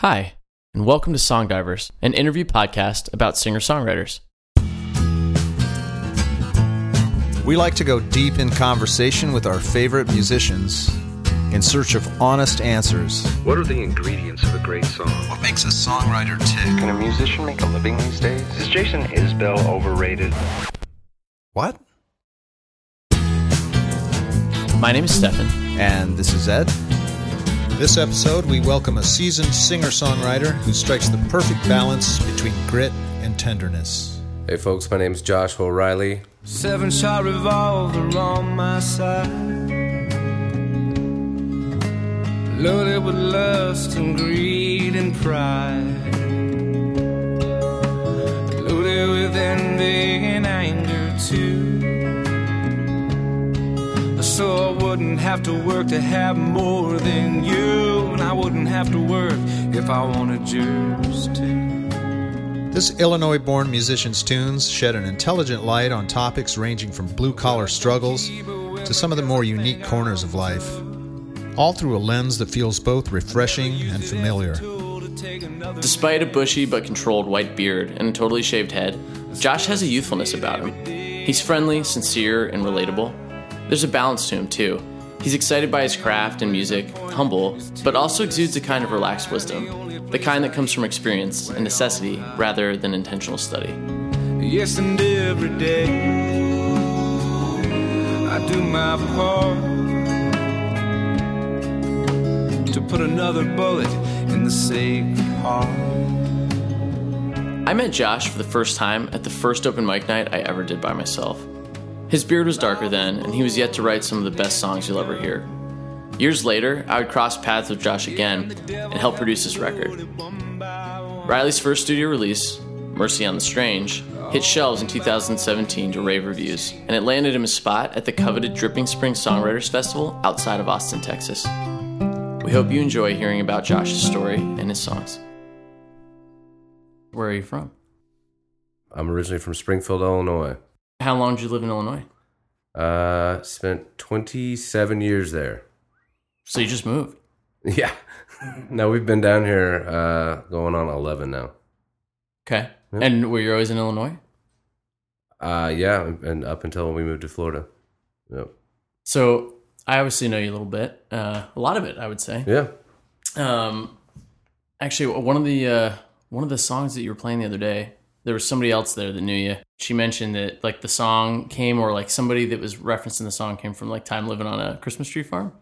Hi, and welcome to Song Divers, an interview podcast about singer songwriters. We like to go deep in conversation with our favorite musicians in search of honest answers. What are the ingredients of a great song? What makes a songwriter tick? Can a musician make a living these days? Is Jason Isbell overrated? What? My name is Stefan. And this is Ed. This episode, we welcome a seasoned singer songwriter who strikes the perfect balance between grit and tenderness. Hey folks, my name's Joshua O'Reilly. Seven shot revolver on my side. Loaded with lust and greed and pride. Loaded with envy and anger too. So I wouldn't have to work to have more than you. And I wouldn't have to work if I wanted yours too. This Illinois born musician's tunes shed an intelligent light on topics ranging from blue collar struggles to some of the more unique corners of life, all through a lens that feels both refreshing and familiar. Despite a bushy but controlled white beard and a totally shaved head, Josh has a youthfulness about him. He's friendly, sincere, and relatable. There's a balance to him, too. He's excited by his craft and music, humble, but also exudes a kind of relaxed wisdom, the kind that comes from experience and necessity rather than intentional study. Yes, and every day I do my part to put another bullet in the sacred heart. I met Josh for the first time at the first open mic night I ever did by myself. His beard was darker then, and he was yet to write some of the best songs you'll ever hear. Years later, I would cross paths with Josh again and help produce this record. Riley's first studio release, Mercy on the Strange, hit shelves in 2017 to rave reviews, and it landed him a spot at the coveted Dripping Springs Songwriters Festival outside of Austin, Texas. We hope you enjoy hearing about Josh's story and his songs. Where are you from? I'm originally from Springfield, Illinois. How long did you live in Illinois? Uh, spent 27 years there. So you just moved. Yeah. no, we've been down here uh, going on 11 now. Okay. And were you always in Illinois? Uh, yeah, and up until we moved to Florida. Yep. So I obviously know you a little bit, uh, a lot of it, I would say. Yeah. Um, actually, one of the uh, one of the songs that you were playing the other day, there was somebody else there that knew you. She mentioned that like the song came, or like somebody that was referencing the song came from like time living on a Christmas tree farm.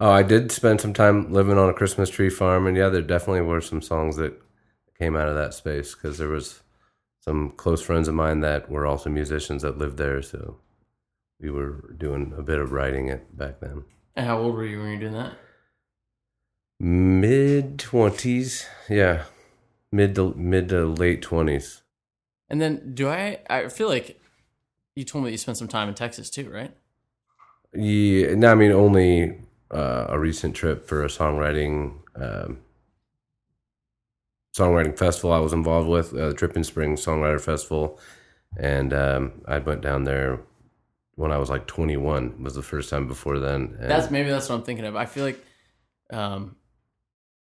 Oh, I did spend some time living on a Christmas tree farm, and yeah, there definitely were some songs that came out of that space because there was some close friends of mine that were also musicians that lived there, so we were doing a bit of writing it back then. And how old were you when you were doing that? Mid twenties, yeah, mid to mid to late twenties. And then do I? I feel like you told me that you spent some time in Texas too, right? Yeah, no, I mean only uh, a recent trip for a songwriting um, songwriting festival I was involved with, uh, the Dripping Springs Songwriter Festival, and um, I went down there when I was like 21. Was the first time before then. And That's maybe that's what I'm thinking of. I feel like, um,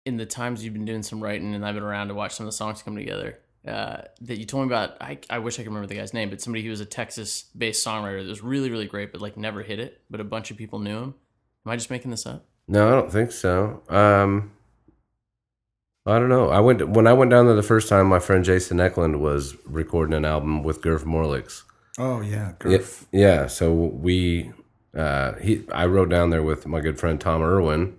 in the times you've been doing some writing and I've been around to watch some of the songs come together, uh, that you told me about. I I wish I could remember the guy's name, but somebody who was a Texas-based songwriter that was really really great, but like never hit it. But a bunch of people knew him. Am I just making this up? No, I don't think so. Um, I don't know. I went when I went down there the first time. My friend Jason Eklund was recording an album with Gurf Morlix. Oh, yeah, Yeah, yeah. So we, uh, he, I rode down there with my good friend Tom Irwin,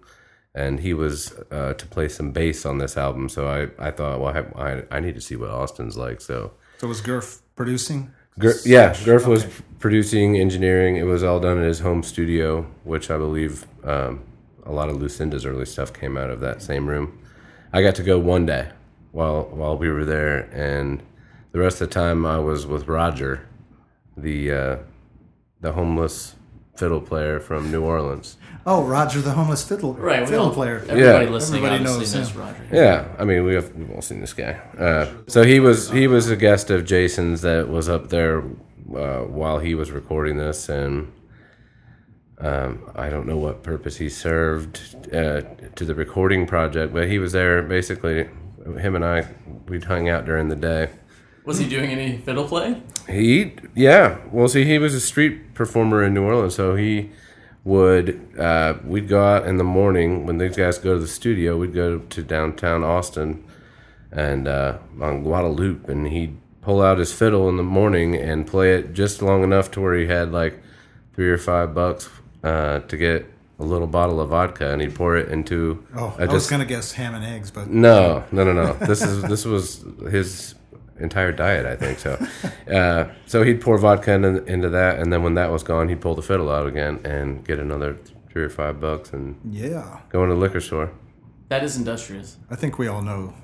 and he was uh, to play some bass on this album. So I, I thought, well, I, I, I need to see what Austin's like. So, So was Gurf producing? Gur- yeah, Gurf was producing, engineering. It was all done in his home studio, which I believe um, a lot of Lucinda's early stuff came out of that same room. I got to go one day while while we were there, and the rest of the time I was with Roger, the uh, the homeless fiddle player from New Orleans. Oh, Roger the homeless fiddle Right, fiddle all- player. Everybody Yeah. listening Everybody knows knows, him. Roger. Yeah, I mean we have we've all seen this guy. Uh, so he was he was a guest of Jason's that was up there uh, while he was recording this, and Um, I don't know what purpose he served uh, to the recording project, but he was there basically. Him and I, we'd hung out during the day. Was he doing any fiddle play? He, yeah. Well, see, he was a street performer in New Orleans, so he would. Uh, we'd go out in the morning when these guys go to the studio. We'd go to downtown Austin and uh, on Guadalupe, and he'd pull out his fiddle in the morning and play it just long enough to where he had like three or five bucks uh, to get a little bottle of vodka, and he'd pour it into. Oh, a I was dis- gonna guess ham and eggs, but no, no, no, no. This is this was his entire diet, I think. So, uh, so he'd pour vodka into, into that, and then when that was gone, he'd pull the fiddle out again and get another three or five bucks and yeah, go into the liquor store. That is industrious. I think we all know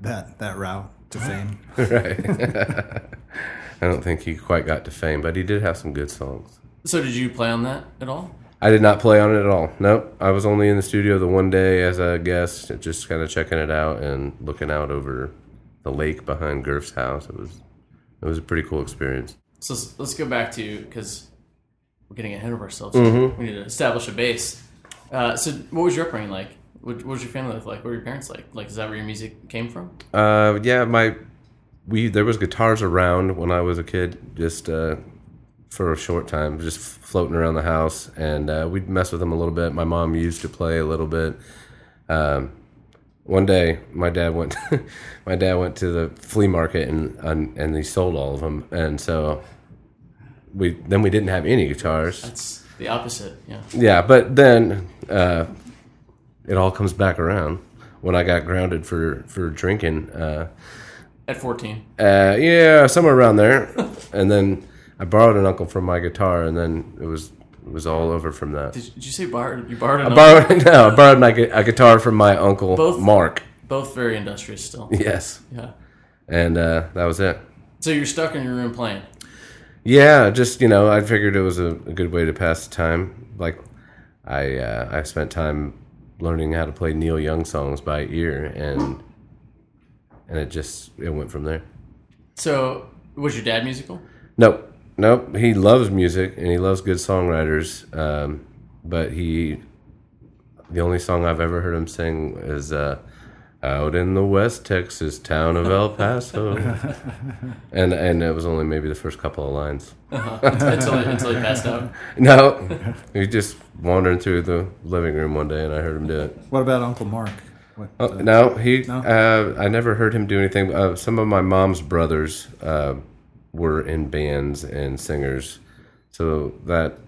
that that route to fame. right. I don't think he quite got to fame, but he did have some good songs. So did you play on that at all? I did not play on it at all. Nope. I was only in the studio the one day as a guest, just kind of checking it out and looking out over the lake behind Gurf's house. It was it was a pretty cool experience. So let's, let's go back to because we're getting ahead of ourselves. Mm-hmm. We need to establish a base. Uh, so, what was your upbringing like? What, what was your family life like? What were your parents like? Like, is that where your music came from? Uh, yeah, my we there was guitars around when I was a kid, just uh, for a short time, just floating around the house, and uh, we'd mess with them a little bit. My mom used to play a little bit. Um, one day, my dad went. my dad went to the flea market and, and and he sold all of them, and so we then we didn't have any guitars. that's the opposite. Yeah. Yeah, but then uh, it all comes back around when I got grounded for for drinking. Uh, At 14. uh, yeah, somewhere around there. and then I borrowed an uncle from my guitar, and then it was it was all over from that. Did, did you say borrowed? You borrowed I borrowed no, I borrowed my a guitar from my uncle Both? Mark. Both very industrious still. Yes, Yeah. and uh, that was it. So you're stuck in your room playing. Yeah, just you know, I figured it was a, a good way to pass the time. Like, I uh, I spent time learning how to play Neil Young songs by ear, and and it just it went from there. So was your dad musical? Nope, nope. He loves music and he loves good songwriters, um, but he the only song I've ever heard him sing is uh, "Out in the West Texas town of El Paso," and and it was only maybe the first couple of lines. until, until he passed out. No, he just wandering through the living room one day, and I heard him do it. What about Uncle Mark? What, Oh, uh, no, he. No? Uh, I never heard him do anything. Uh, some of my mom's brothers uh, were in bands and singers, so that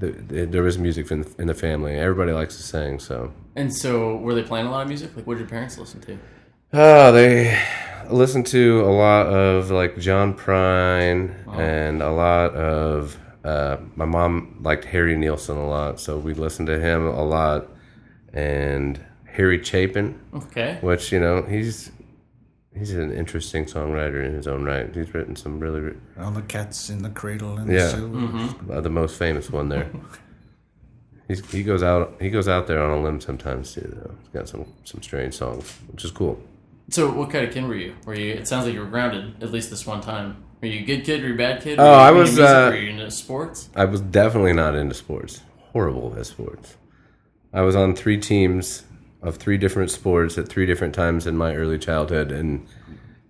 th th there was music in, in the family. Everybody likes to sing, so. And so were they playing a lot of music? Like what did your parents listen to? Oh, they listened to a lot of like John Prine and a lot of. Uh, my mom liked Harry Nilsson a lot, so we listened to him a lot, and Harry Chapin. Okay. which you know he's he's an interesting songwriter in his own right. He's written some really re- all the cats in the cradle and Yeah. the. Mm-hmm. uh, the most famous one there. He's, he goes out he goes out there on a limb sometimes too. Though he's got some some strange songs, which is cool. So what kind of kid were you? Were you? It sounds like you were grounded at least this one time. Were you a good kid? Were you a bad kid? Were Oh, you, I were you was, music? uh, were you into sports? I was definitely not into sports. Horrible at sports. I was on three teams of three different sports at three different times in my early childhood, and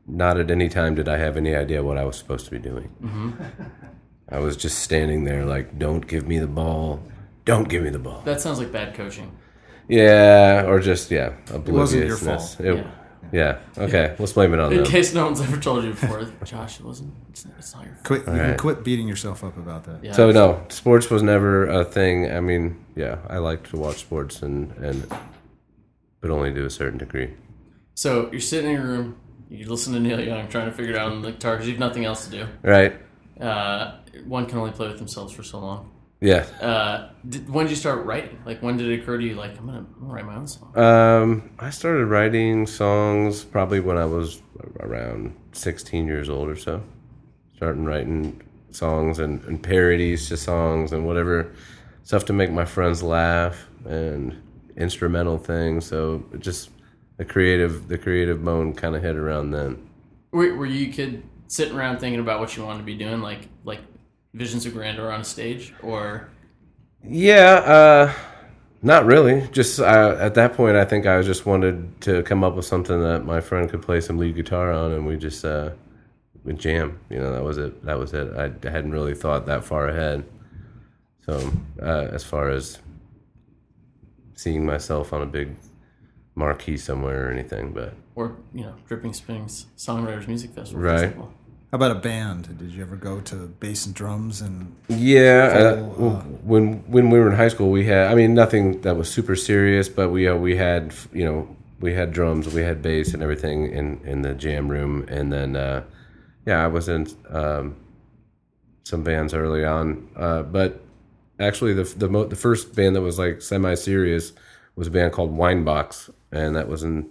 not at any time did I have any idea what I was supposed to be doing. Mm-hmm. I was just standing there like, "Don't give me the ball. Don't give me the ball." That sounds like bad coaching. Yeah, or just yeah, wasn't your obliviousness. fault. It- Yeah. yeah. Okay. Let's blame it on that. In them. case no one's ever told you before, Josh, it wasn't. It's, it's not your fault. Quit, you can quit beating yourself up about that. Yeah. So no, sports was never a thing. I mean, yeah, I like to watch sports and and, but only to a certain degree. So you're sitting in your room, you listen to Neil Young, trying to figure it out on the guitar because you have nothing else to do. Right? Uh, one can only play with themselves for so long. Yeah. Uh, did, when did you start writing? Like, when did it occur to you, like, I'm gonna, write my own song? Um, I started writing songs probably when I was around 16 years old or so. Starting writing songs and, and parodies to songs and whatever stuff to make my friends laugh and instrumental things. So just the creative the creative bone kind of hit around then. Were, were you a kid sitting around thinking about what you wanted to be doing, like, like visions of grandeur on stage, or Yeah, uh, not really. Just uh, at that point, I think I just wanted to come up with something that my friend could play some lead guitar on, and we just uh, we jam. You know, that was it. That was it. I hadn't really thought that far ahead. So uh, as far as seeing myself on a big marquee somewhere or anything, but or you know, Dripping Springs Songwriters Music Festival. Right. example. How about a band? Did you ever go to bass and drums and Yeah, uh, Full, w- uh, when when we were in high school, we had. I mean, nothing that was super serious, but we uh, we had you know we had drums, we had bass, and everything in in the jam room, and then uh, yeah, I was in um, some bands early on, uh, but actually the the mo- the first band that was like semi serious was a band called Winebox, and that was in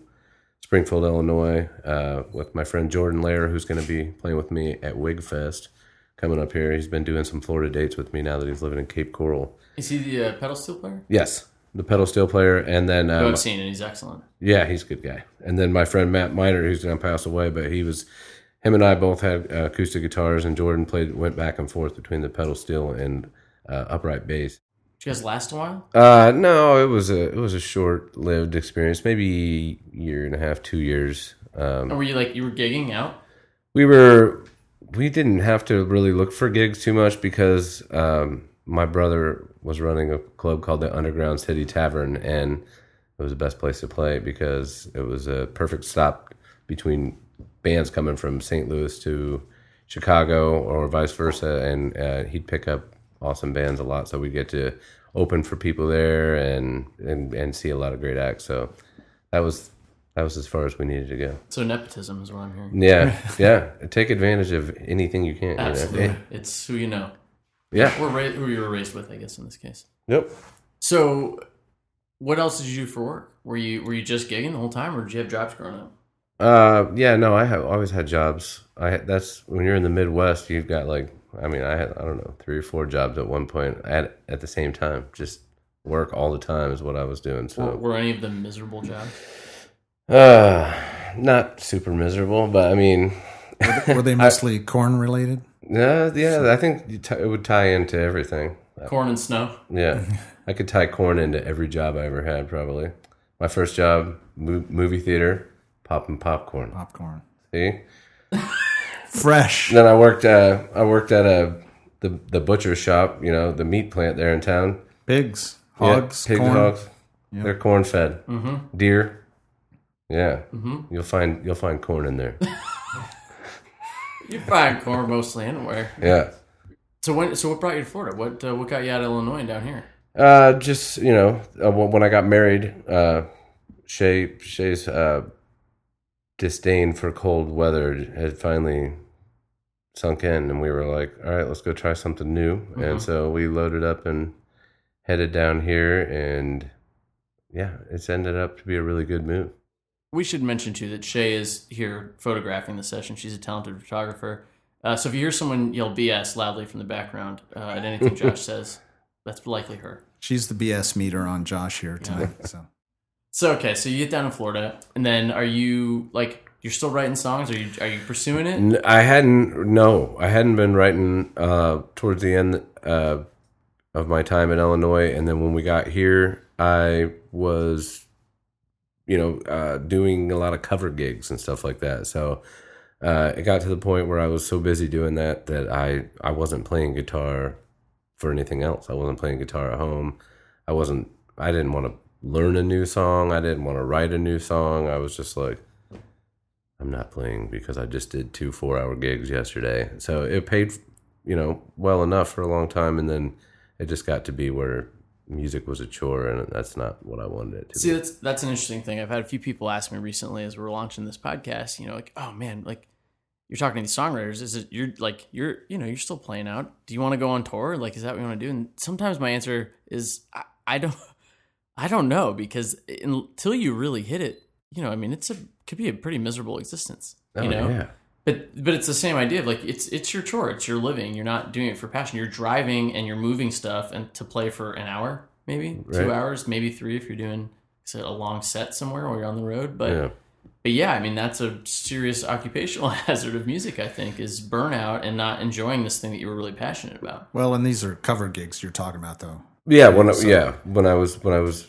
Springfield, Illinois, uh, with my friend Jordan Lair, who's going to be playing with me at Wigfest coming up here. He's been doing some Florida dates with me now that he's living in Cape Coral. Is he the uh, pedal steel player? Yes, the pedal steel player, and then um, I've seen, and he's excellent. yeah, he's a good guy. And then my friend Matt Miner, who's going to pass away, but he was him and I both had uh, acoustic guitars, and Jordan played went back and forth between the pedal steel and uh, upright bass. Did you guys last a while? Uh, no, it was a it was a short lived experience, maybe a year and a half, two years. Um, Or were you like you were gigging out? we were we didn't have to really look for gigs too much because um, my brother was running a club called the Underground City Tavern, and it was the best place to play because it was a perfect stop between bands coming from St. Louis to Chicago or vice versa, and uh, he'd pick up awesome bands a lot, so we get to open for people there and and and see a lot of great acts. So that was that was as far as we needed to go. So nepotism is what I'm hearing. Yeah, yeah. Take advantage of anything you can. You know? Absolutely, it's who you know, Yeah. or ra- who you were raised with, I guess in this case. Yep. So, what else did you do for work? Were you were you just gigging the whole time, or did you have jobs growing up? Uh, yeah. No, I have always had jobs. I that's when you're in the Midwest, you've got like, I mean, I had I don't know three or four jobs at one point at at the same time. Just work all the time is what I was doing. So, were any of them miserable jobs? uh, not super miserable, but I mean, were they mostly corn related? yeah, yeah. I think you t- it would tie into everything. Corn and snow. Yeah, I could tie corn into every job I ever had. Probably my first job, mo- movie theater, popping popcorn. Popcorn. See. Fresh. Then I worked. Uh, I worked at a the the butcher shop. You know, the meat plant there in town. Pigs. Yeah, Hogs. pigs, corn. hogs. They're corn fed. Mm-hmm. Deer. Yeah, Mm-hmm. you'll find you'll find corn in there. You find corn mostly anywhere. Yeah. So when so what brought you to Florida? What uh, what got you out of Illinois and down here? Uh, just you know, uh, when when I got married, uh, Shay Shay's uh, disdain for cold weather had finally sunk in, and we were like, "All right, let's go try something new." And so we loaded up and headed down here, and yeah, it's ended up to be a really good move. We should mention too that Shay is here photographing the session. She's a talented photographer. Uh, so if you hear someone yell BS loudly from the background uh, at anything Josh says, that's likely her. She's the BS meter on Josh here tonight. So So okay, so you get down in Florida, and then are you like you're still writing songs? Are you are you pursuing it? I hadn't no, I hadn't been writing uh, towards the end uh, of my time in Illinois, and then when we got here, I was, you know, uh, doing a lot of cover gigs and stuff like that. So uh, it got to the point where I was so busy doing that that I I wasn't playing guitar for anything else. I wasn't playing guitar at home. I wasn't. I didn't want to learn a new song. I didn't want to write a new song. I was just like. I'm not playing because I just did two four hour gigs yesterday. So it paid, you know, well enough for a long time. And then it just got to be where music was a chore and that's not what I wanted it to See, be. that's that's an interesting thing. I've had a few people ask me recently as we're launching this podcast. You know, like, oh man, like you're talking to these songwriters. Is it you're like you're you know you're still playing out? Do you want to go on tour? Like, is that what you want to do? And sometimes my answer is I, I don't I don't know because until you really hit it, you know, I mean, it's a could be a pretty miserable existence. Oh, you know, yeah. But but it's the same idea of like it's it's your chore, it's your living. You're not doing it for passion. You're driving and you're moving stuff and to play for an hour, maybe two hours, maybe three if you're doing say, a long set somewhere or you're on the road. But Yeah. but yeah, I mean that's a serious occupational hazard of music. I think is burnout and not enjoying this thing that you were really passionate about. Well, and these are cover gigs you're talking about, though. Yeah, when I, yeah when I was when I was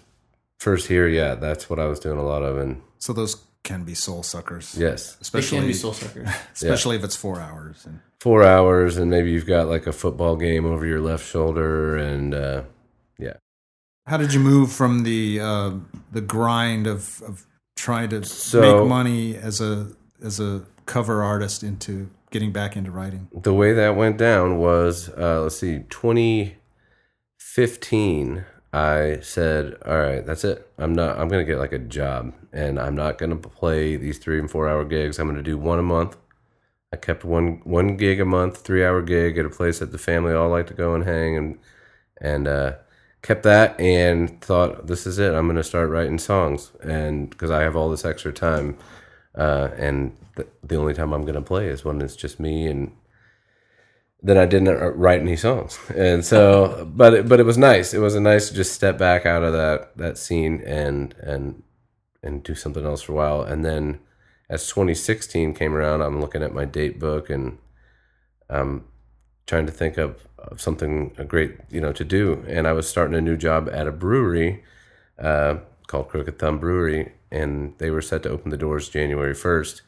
first here, yeah, that's what I was doing a lot of, and So those can be soul suckers. yes, They can Especially, be soul suckers. especially if it's four hours. And four hours, and maybe you've got like a football game over your left shoulder, and uh, yeah, how did you move from the uh, the grind of, of trying to So- make money as a as a cover artist into getting back into writing? the way that went down was uh, let's see 2015 i said all right that's it. I'm not i'm gonna get like a job and i'm not gonna play these three and four hour gigs. I'm gonna do one a month. I kept one one gig a month three hour gig at a place that the family all like to go and hang and and uh kept that and thought this is it. I'm gonna start writing songs and because i have all this extra time uh and th- the only time i'm gonna play is when it's just me and then I didn't uh, write any songs, and so, but it, but it was nice. It was a nice to just step back out of that that scene and and and do something else for a while. And then as 2016 came around, I'm looking at my date book and I'm trying to think of, of something great you know to do. And I was starting a new job at a brewery uh, called Crooked Thumb Brewery, and they were set to open the doors January 1st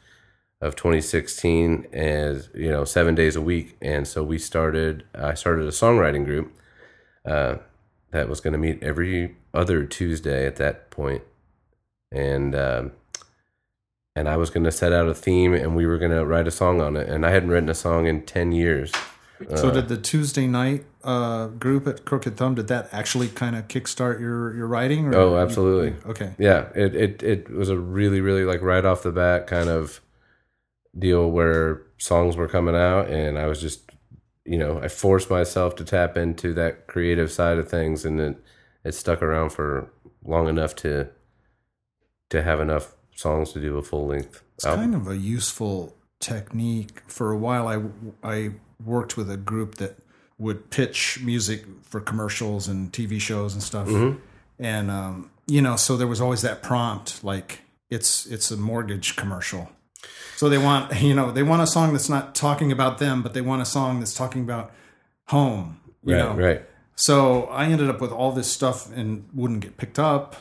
of 2016 as you know seven days a week and so we started i started a songwriting group uh, that was going to meet every other tuesday at that point and um, and i was going to set out a theme and we were going to write a song on it and i hadn't written a song in 10 years so did the Tuesday night uh, group at Crooked Thumb did that actually kind of kickstart your your writing? Or? oh absolutely Okay. yeah it, it it was a really really like right off the bat kind of deal where songs were coming out and i was just you know i forced myself to tap into that creative side of things and it it stuck around for long enough to to have enough songs to do a full length It's album kind of a useful technique. For a while, I I worked with a group that would pitch music for commercials and TV shows and stuff. And um, you know, so there was always that prompt, like it's it's a mortgage commercial. So they want you know they want a song that's not talking about them, but they want a song that's talking about home. You right know? right So I ended up with all this stuff and wouldn't get picked up,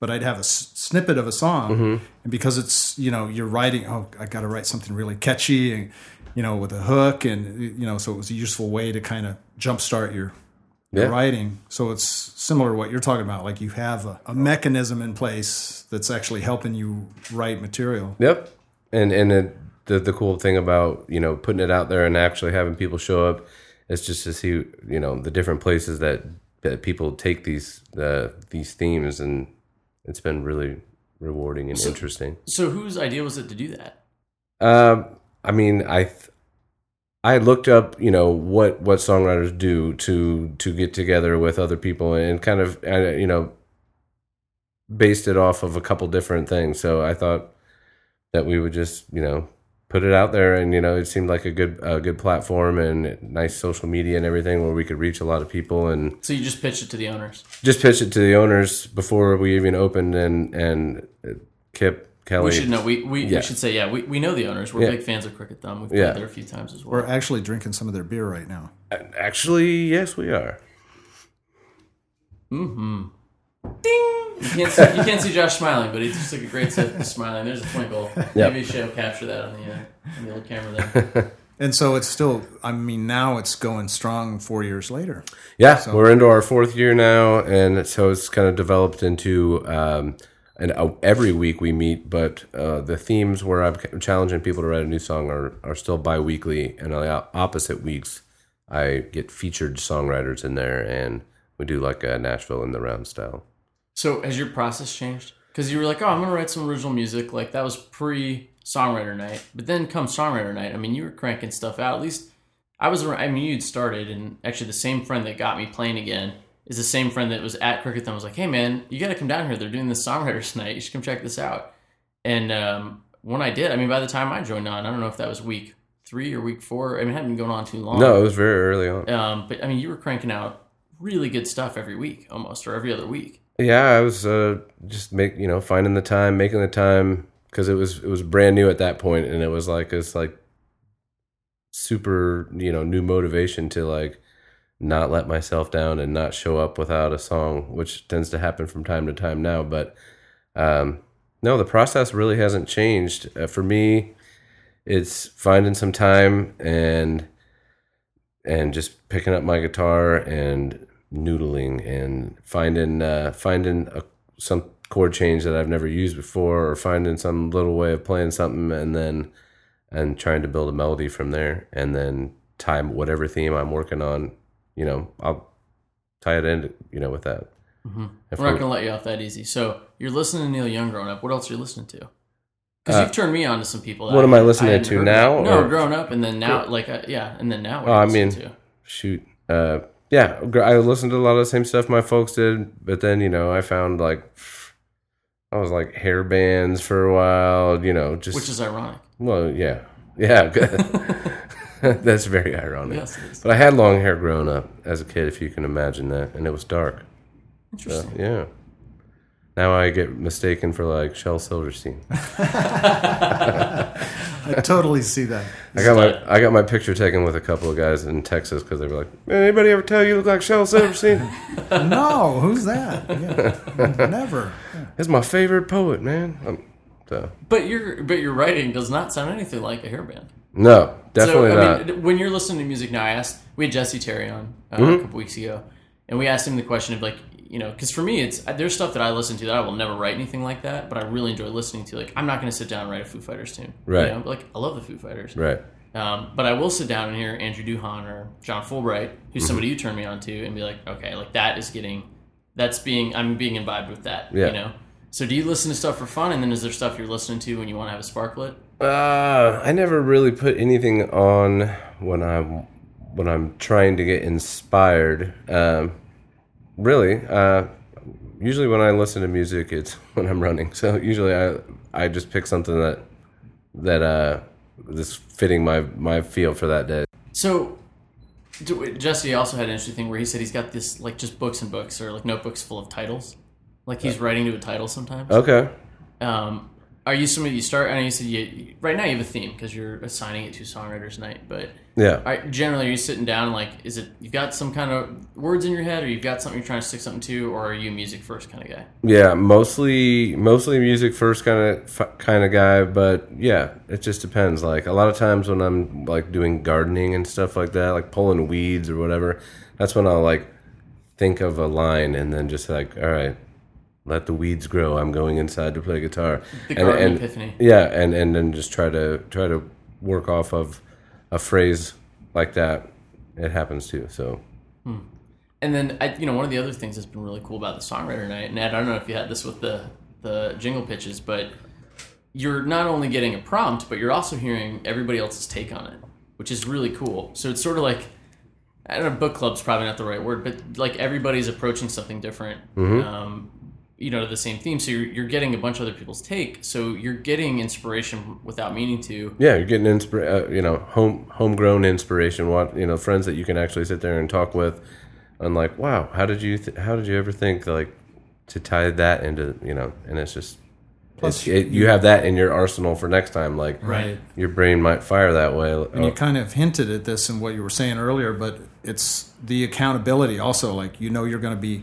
but I'd have a s- snippet of a song, Mm-hmm. and because it's you know you're writing, oh, I got to write something really catchy and you know with a hook, and you know so it was a useful way to kind of jumpstart your, your Yeah. writing. So it's similar to what you're talking about, like you have a, a mechanism in place that's actually helping you write material. Yep. And and it, the the cool thing about you know putting it out there and actually having people show up is just to see you know the different places that that people take these uh, these themes and it's been really rewarding and interesting. So whose idea was it to do that? Um, I mean, I th- I looked up, you know, what what songwriters do to to get together with other people and kind of, uh, you know, based it off of a couple different things. So I thought that we would just, you know, put it out there, and you know, it seemed like a good a good platform and nice social media and everything where we could reach a lot of people and So you just pitched it to the owners. just pitch it to the owners before we even opened and and uh, Kip Kelly. We should know. We, we, Yeah. we should say yeah. We, we know the owners. We're Yeah. big fans of Crooked Thumb. We've played Yeah. there a few times as well. We're actually drinking some of their beer right now. Actually, yes, we are. You can't see, you can't see Josh smiling, but he just took a great sip of smiling. There's a twinkle. Yep. Maybe she'll capture that on the, uh, on the old camera there. And so it's still, I mean, now it's going strong four years later. Yeah, so. we're into our fourth year now, and so it's kind of developed into. Um, and uh, every week we meet, but uh, the themes where I'm challenging people to write a new song are, are still bi-weekly, and on the opposite weeks, I get featured songwriters in there, and we do like a Nashville in the round style. So has your process changed? Because you were like, oh, I'm going to write some original music. Like that was pre songwriter night. But then come songwriter night, I mean, you were cranking stuff out. At least I was, I mean, you'd started, and actually the same friend that got me playing again is the same friend that was at Crooked Thumb was like, hey, man, you got to come down here. They're doing this songwriters night. You should come check this out. And um, when I did, I mean, by the time I joined on, I don't know if that was week three or week four. I mean, it hadn't been going on too long. No, it was very early on. Um, but I mean, you were cranking out really good stuff every week, almost, or every other week. Yeah, I was uh, just make you know finding the time, making the time, because it was it was brand new at that point, and it was like it's like super you know new motivation to like not let myself down and not show up without a song, which tends to happen from time to time now. But um, no, the process really hasn't changed uh, for me. It's finding some time and and just picking up my guitar and noodling and finding uh, finding a, some chord change that I've never used before or finding some little way of playing something and then and trying to build a melody from there and then tie whatever theme I'm working on, you know, I'll tie it in, you know, with that. If We're not gonna let you off that easy. So you're listening to Neil Young growing up. What else are you listening to? Because Uh, you've turned me on to some people. What am I listening hadn't to now, of. No, or- growing up, and then now, like uh, yeah, and then now. What Oh, I mean, to? shoot, uh, yeah, I listened to a lot of the same stuff my folks did, but then you know I found like I was like hair bands for a while, you know, just which is ironic. well, yeah, yeah. That's very ironic. Yes. But I had long hair growing up as a kid, if you can imagine that, and it was dark. So, Interesting. yeah. Now I get mistaken for like Shel Silverstein. I totally see that. I got my I got my picture taken with a couple of guys in Texas because they were like, "Anybody ever tell you look like Shel Silverstein?" No, who's that? Yeah. Never. It's my favorite poet, man. Um, so But your but your writing does not sound anything like a hair band. no, definitely so, I not. Mean, when you're listening to music now, I asked we had Jesse Terry on uh, Mm-hmm. a couple weeks ago, and we asked him the question of like you know because for me it's there's stuff that I listen to that I will never write anything like that, but I really enjoy listening to. Like I'm not going to sit down and write a Foo Fighters tune, you Right. know? Like I love the Foo Fighters, right. Um, but I will sit down and hear Andrew Duhon or John Fullbright, who's Mm-hmm. somebody you turn me on to, and be like, okay, like that is getting, that's being, I'm being imbibed with that, Yeah. you know. So do you listen to stuff for fun, and then is there stuff you're listening to when you want to have a sparklet? Uh, I never really put anything on when I'm when I'm trying to get inspired. Um, really, uh, usually when I listen to music, it's when I'm running. So usually I I just pick something that that uh is fitting my my feel for that day. So Jesse also had an interesting thing where he said he's got this like just books and books or like notebooks full of titles, like he's writing to a title sometimes. Okay. Um, are you somebody you start? I know you said you, right now you have a theme because you're assigning it to songwriters night, but Yeah. Right, generally, are you sitting down like, is it you've got some kind of words in your head, or you've got something you're trying to stick something to, or are you a music first kind of guy? Yeah, mostly mostly music first kind of kind of guy, but yeah, it just depends. Like a lot of times when I'm like doing gardening and stuff like that, like pulling weeds or whatever, that's when I'll like think of a line and then just like, all right, let the weeds grow. I'm going inside to play guitar. The and, garden and- epiphany. Yeah, and and then just try to try to work off of a phrase like that. It happens too. So And then, I, you know, one of the other things that's been really cool about the songwriter night, and Ed, I don't know if you had this with the the jingle pitches, but you're not only getting a prompt, but you're also hearing everybody else's take on it, which is really cool. So it's sort of like I don't know, book club's probably not the right word, but like everybody's approaching something different. Um, you know, to the same theme. So you're, you're getting a bunch of other people's take. So you're getting inspiration without meaning to. Yeah, you're getting inspira- uh, you know, home homegrown inspiration. What you know, friends that you can actually sit there and talk with, and like, wow, how did you th- how did you ever think like to tie that into you know? And it's just, Plus it's, it, you have that in your arsenal for next time. Like, Right. your brain might fire that way. And you kind of hinted at this in what you were saying earlier, but it's the accountability also. Like you know, you're going to be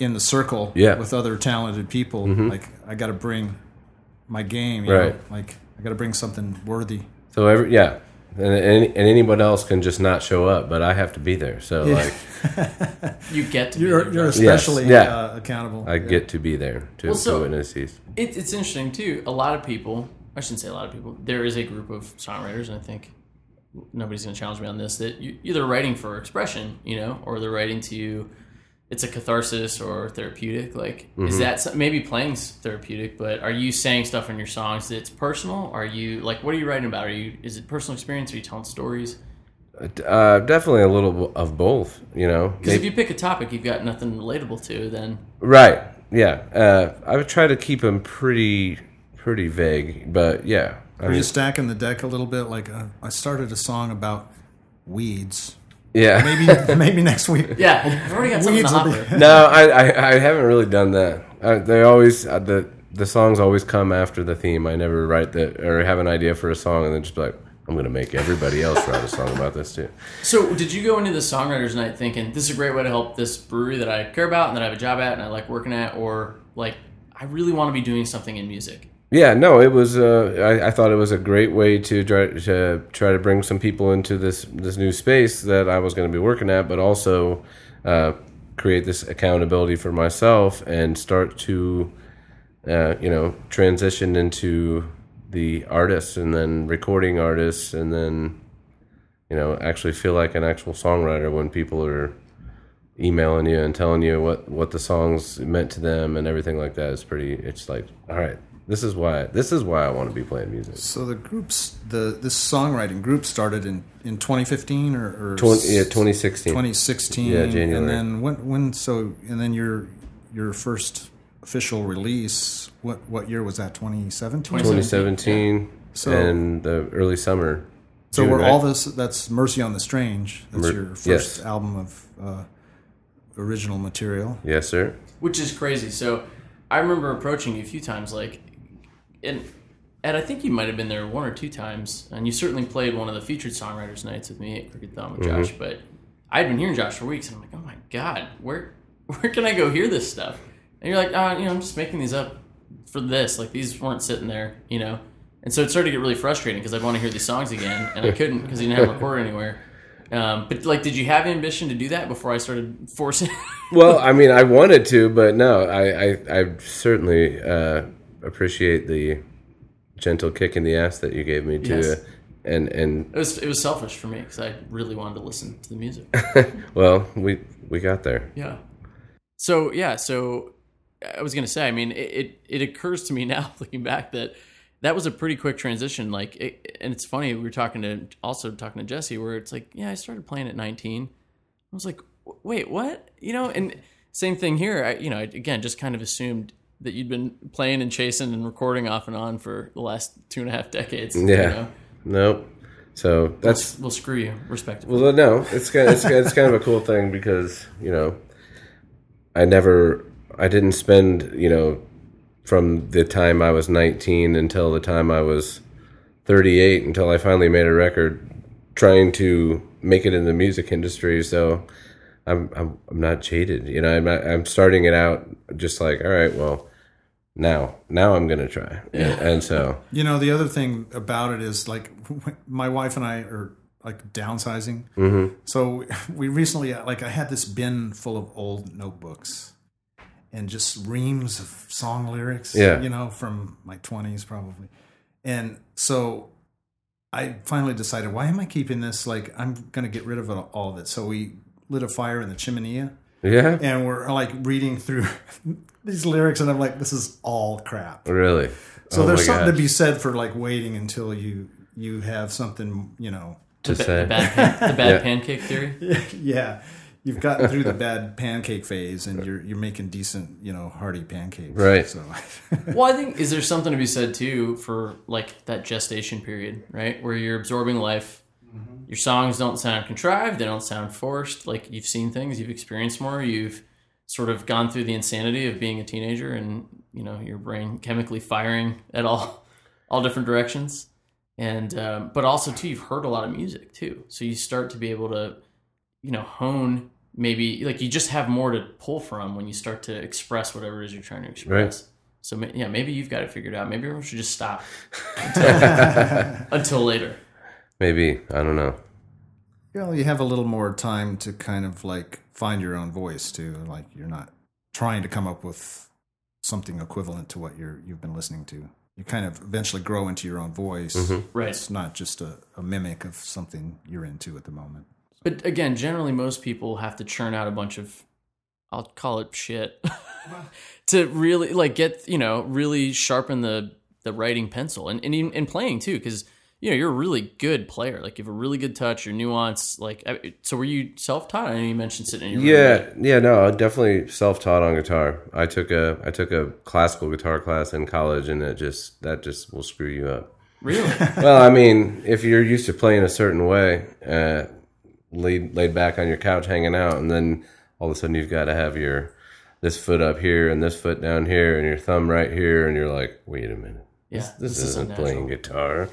in the circle Yeah. Mm-hmm. with other talented people. Like I got to bring my game, you Right. Know? Like I got to bring something worthy. so every yeah, and, and and anybody else can just not show up, but I have to be there. So like, You get to You're there, you're Justin. especially Yeah. uh, accountable. I get to be there to, Well, so- to witness these. It, it's interesting too. A lot of people, I shouldn't say a lot of people, there is a group of songwriters, and I think nobody's going to challenge me on this, that you, either writing for expression, you know, or they're writing to, it's a catharsis or therapeutic. Like, is that some- maybe playing's therapeutic, but are you saying stuff in your songs that's personal? Are you, like, what are you writing about? Are you, is it personal experience? Are you telling stories? Uh, definitely a little of both. You know, Because if you pick a topic you've got nothing relatable to, then Right. Yeah. Uh, I would try to keep them pretty pretty vague, but yeah. I Are mean, you stacking the deck a little bit? Like uh, I started a song about weeds. Yeah. Maybe maybe next week. yeah, I've already got something in the will be- hopper. no, I, I I haven't really done that. Uh, they always uh, the the songs always come after the theme. I never write the or have an idea for a song and then just be like, I'm gonna make everybody else write a song about this too. So, did you go into the songwriters' night thinking this is a great way to help this brewery that I care about and that I have a job at and I like working at, or like I really want to be doing something in music? Yeah, no, it was. Uh, I, I thought it was a great way to try to try to bring some people into this this new space that I was going to be working at, but also uh, create this accountability for myself and start to, uh, you know, transition into the artist and then recording artists and then, you know, actually feel like an actual songwriter when people are emailing you and telling you what what the songs meant to them and everything like that is pretty. It's like, all right, this is why this is why I want to be playing music. So the groups, the this songwriting group started in, in 2015 or, or 20, yeah, 2016. 2016. Yeah, January. And then when when so and then your your first official release. What what year was that? 2017. 2017 So- and the early summer. So June, we're right? all this. That's Mercy on the Strange. That's Mer- your first yes. album of uh, original material. Yes, sir. which is crazy. So I remember approaching you a few times, like, and and I think you might have been there one or two times, and you certainly played one of the featured songwriters nights with me at Crooked Thumb with Josh. But I'd been hearing Josh for weeks, and I'm like, oh my god, where where can I go hear this stuff? And you're like, uh, you know, I'm just making these up for this. Like these weren't sitting there, you know. And so it started to get really frustrating because I'd want to hear these songs again, and I couldn't because you didn't have a recorded anywhere. Um, but like, did you have ambition to do that before I started forcing? Well, I mean, I wanted to, but no, I I, I certainly uh, appreciate the gentle kick in the ass that you gave me to, Yes. Uh, and and It was it was selfish for me because I really wanted to listen to the music. well, we we got there. yeah. So yeah, so I was gonna say, I mean, it it, it occurs to me now looking back that that was a pretty quick transition. Like, it, and it's funny we were talking to also talking to Jesse where it's like, yeah, I started playing at 19. I was like, wait, what? You know, and same thing here. I, you know, again, just kind of assumed that you'd been playing and chasing and recording off and on for the last two and a half decades. you Yeah. know? Nope. So that's We'll screw you, respectively. Well, no, it's kind of, it's, it's kind of a cool thing because you know, I never, I didn't spend you know, from the time I was 19 until the time I was 38 until I finally made a record, trying to make it in the music industry. So I'm I'm, I'm not jaded, you know. I'm not, I'm starting it out just like, all right, well, now now I'm gonna try, and, and so You know, the other thing about it is like my wife and I are like downsizing. Mm-hmm. So we recently, like, I had this bin full of old notebooks and just reams of song lyrics, Yeah. you know, from my 20s probably. And so I finally decided, why am I keeping this? Like, I'm going to get rid of it, all of it. So we lit a fire in the chimenea yeah, and we're like reading through these lyrics, and I'm like, this is all crap. really. So Oh there's my something to be said for like waiting until you you have something, you know. to the, say. the bad, pan- the bad Yeah. pancake theory. yeah, you've gotten through the bad pancake phase, and you're you're making decent, you know, hearty pancakes. Right. So Well, I think is there something to be said too for like that gestation period, right, where you're absorbing life. Your songs don't sound contrived; they don't sound forced. Like you've seen things, you've experienced more, you've sort of gone through the insanity of being a teenager, and you know your brain chemically firing at all, all different directions. And um, but also too, you've heard a lot of music too, so you start to be able to, you know, hone maybe like you just have more to pull from when you start to express whatever it is you're trying to express. So yeah, maybe you've got it figured out. Maybe everyone should just stop until, until later. Maybe I don't know. you know, you have a little more time to kind of like find your own voice too. Like you're not trying to come up with something equivalent to what you're you've been listening to. You kind of eventually grow into your own voice. Mm-hmm. Right. It's not just a, a mimic of something you're into at the moment. But again, generally, most people have to churn out a bunch of, I'll call it shit, to really like get you know really sharpen the the writing pencil and and even in playing too because you know you're a really good player. Like you have a really good touch, your nuance. Like I- so, were you self taught? I know you mentioned sitting in your room. Yeah, yeah, no, definitely self-taught on guitar. I took a I took a classical guitar class in college, and it just that just will screw you up. Really? well, I mean, if you're used to playing a certain way, uh, laid laid back on your couch hanging out, and then all of a sudden you've got to have your this foot up here and this foot down here and your thumb right here and you're like, wait a minute, Yeah, this, this is isn't playing guitar.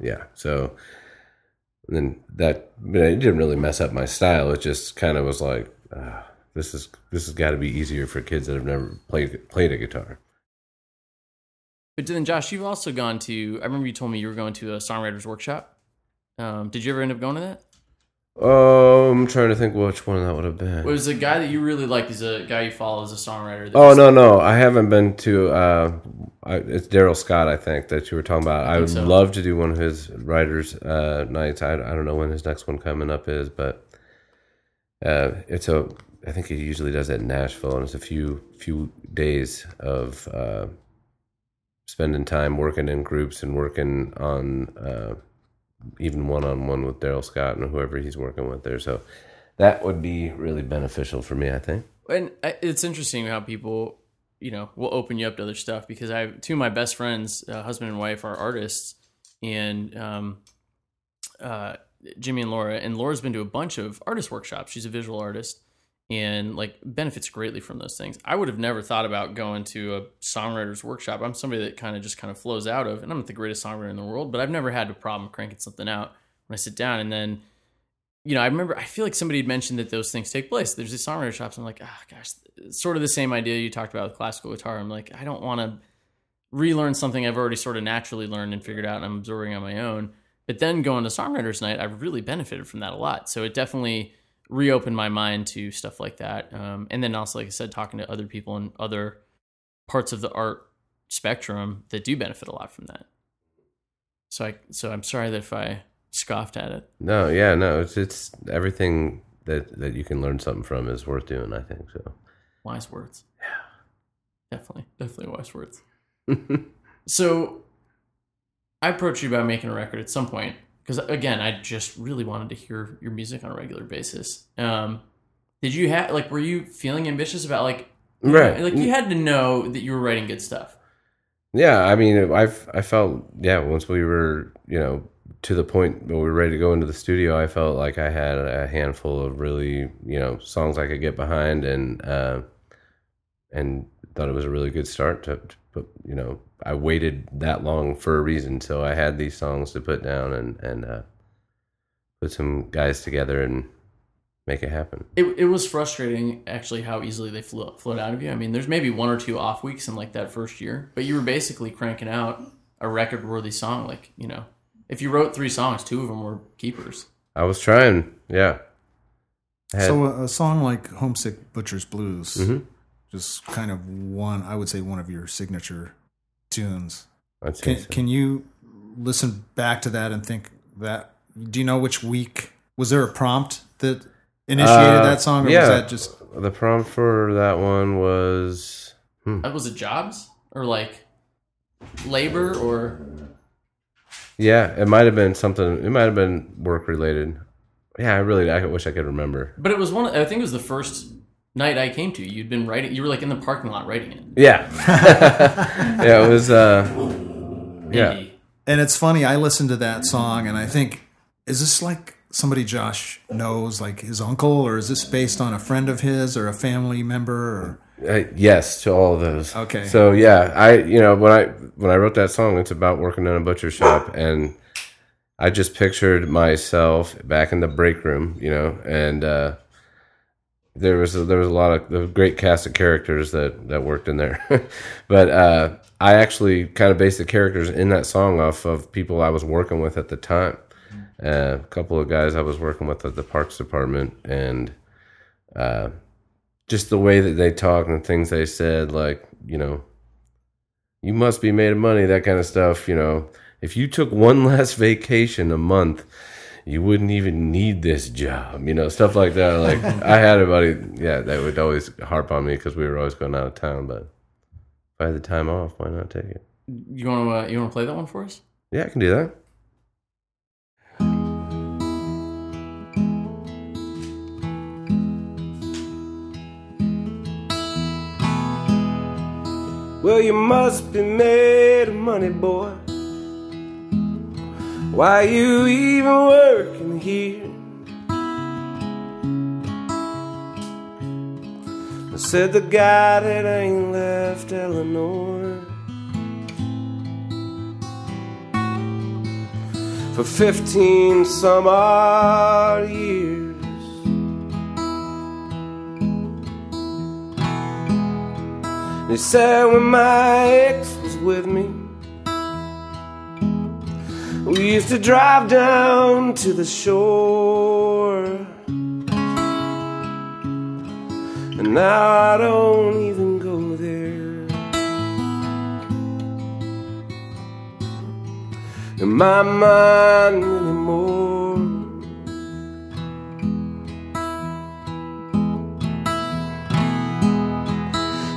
Yeah, so then that but it didn't really mess up my style. It just kind of was like, ah, this is this has got to be easier for kids that have never played played a guitar. But then, Josh, you've also gone to. I remember you told me you were going to a songwriters workshop. Um, did you ever end up going to that? Oh, I'm trying to think which one that would have been. Was a guy that you really like. He's a guy you follow as a songwriter. Oh no, no, I haven't been to. Uh, I, it's Darrell Scott, I think, that you were talking about. I, would so. love to do one of his writers' uh, nights. I, I don't know when his next one coming up is, but uh, it's a. I think he usually does it in Nashville, and it's a few few days of uh, spending time working in groups and working on uh, even one on one with Darrell Scott and whoever he's working with there. So that would be really beneficial for me, I think. And it's interesting how people, you know, will open you up to other stuff because I have two of my best friends, uh, husband and wife, are artists, and um, uh, Jimmy and Laura. And Laura's been to a bunch of artist workshops. She's a visual artist and like benefits greatly from those things. I would have never thought about going to a songwriter's workshop. I'm somebody that kind of just kind of flows out of, and I'm not the greatest songwriter in the world, but I've never had a problem cranking something out when I sit down. And then you know, I remember, I feel like somebody had mentioned that those things take place. There's these songwriter shops. I'm like, ah, gosh, it's sort of the same idea you talked about with classical guitar. I'm like, I don't want to relearn something I've already sort of naturally learned and figured out and I'm absorbing on my own. But then going to Songwriters Night, I've really benefited from that a lot. So it definitely reopened my mind to stuff like that. Um, and then also, like I said, talking to other people in other parts of the art spectrum that do benefit a lot from that. So I, so I'm sorry that if I scoffed at it. No, yeah, no, it's it's everything that that you can learn something from is worth doing. I think so. Wise words. Yeah. Definitely. Definitely wise words. so I approached you about making a record at some point because, again, I just really wanted to hear your music on a regular basis. Um, did you have, like, were you feeling ambitious about, like, Right. Like, you had to know that you were writing good stuff. Yeah, I mean, I've I felt yeah once we were you know to the point where we were ready to go into the studio, I felt like I had a handful of really you know songs I could get behind and uh, and thought it was a really good start to, to put you know I waited that long for a reason, so I had these songs to put down and and uh, put some guys together and make it happen. It, it was frustrating, actually, how easily they flew, float out of you. I mean, there's maybe one or two off weeks in, like, that first year, but you were basically cranking out a record worthy song. Like, you know, if you wrote three songs, two of them were keepers. I was trying, yeah. Had- So a, a song like "Homesick Butcher's Blues," Mhm. just kind of one, I would say, one of your signature tunes. Can so. can you listen back to that and think that? Do you know which week was there a prompt that initiated Uh, that song, or yeah. was that just? The prompt for that one was Uh, Was it jobs or like labor or yeah, it might have been something. It might have been work related. Yeah, I really I wish I could remember. but it was one I think it was the first night I came to. You'd been writing you were like in the parking lot writing it. Yeah, yeah, it was. uh Yeah, And it's funny. I listened to that song, and I think, is this like somebody Josh knows, like his uncle, or is this based on a friend of his or a family member? Or uh, yes to all of those. Okay. So yeah, I you know when I when I wrote that song, it's about working in a butcher shop, and I just pictured myself back in the break room, you know, and uh there was a, there was a lot of great cast of characters that that worked in there, but uh, I actually kind of based the characters in that song off of people I was working with at the time. Uh, a couple of guys I was working with at the parks department, and uh, just the way that they talked and things they said, like you know, you must be made of money, that kind of stuff. You know, if you took one less vacation a month, you wouldn't even need this job. You know, stuff like that. Like I had a buddy, yeah, that would always harp on me because we were always going out of town. But if I had the time off, why not take it? You want to uh, you want to play that one for us? Yeah, I can do that. Well, you must be made of money, boy. Why you even working here? I said the guy that ain't left Eleanor for 15 some odd years. They said when my ex was with me, we used to drive down to the shore. And now I don't even go there. In my mind anymore.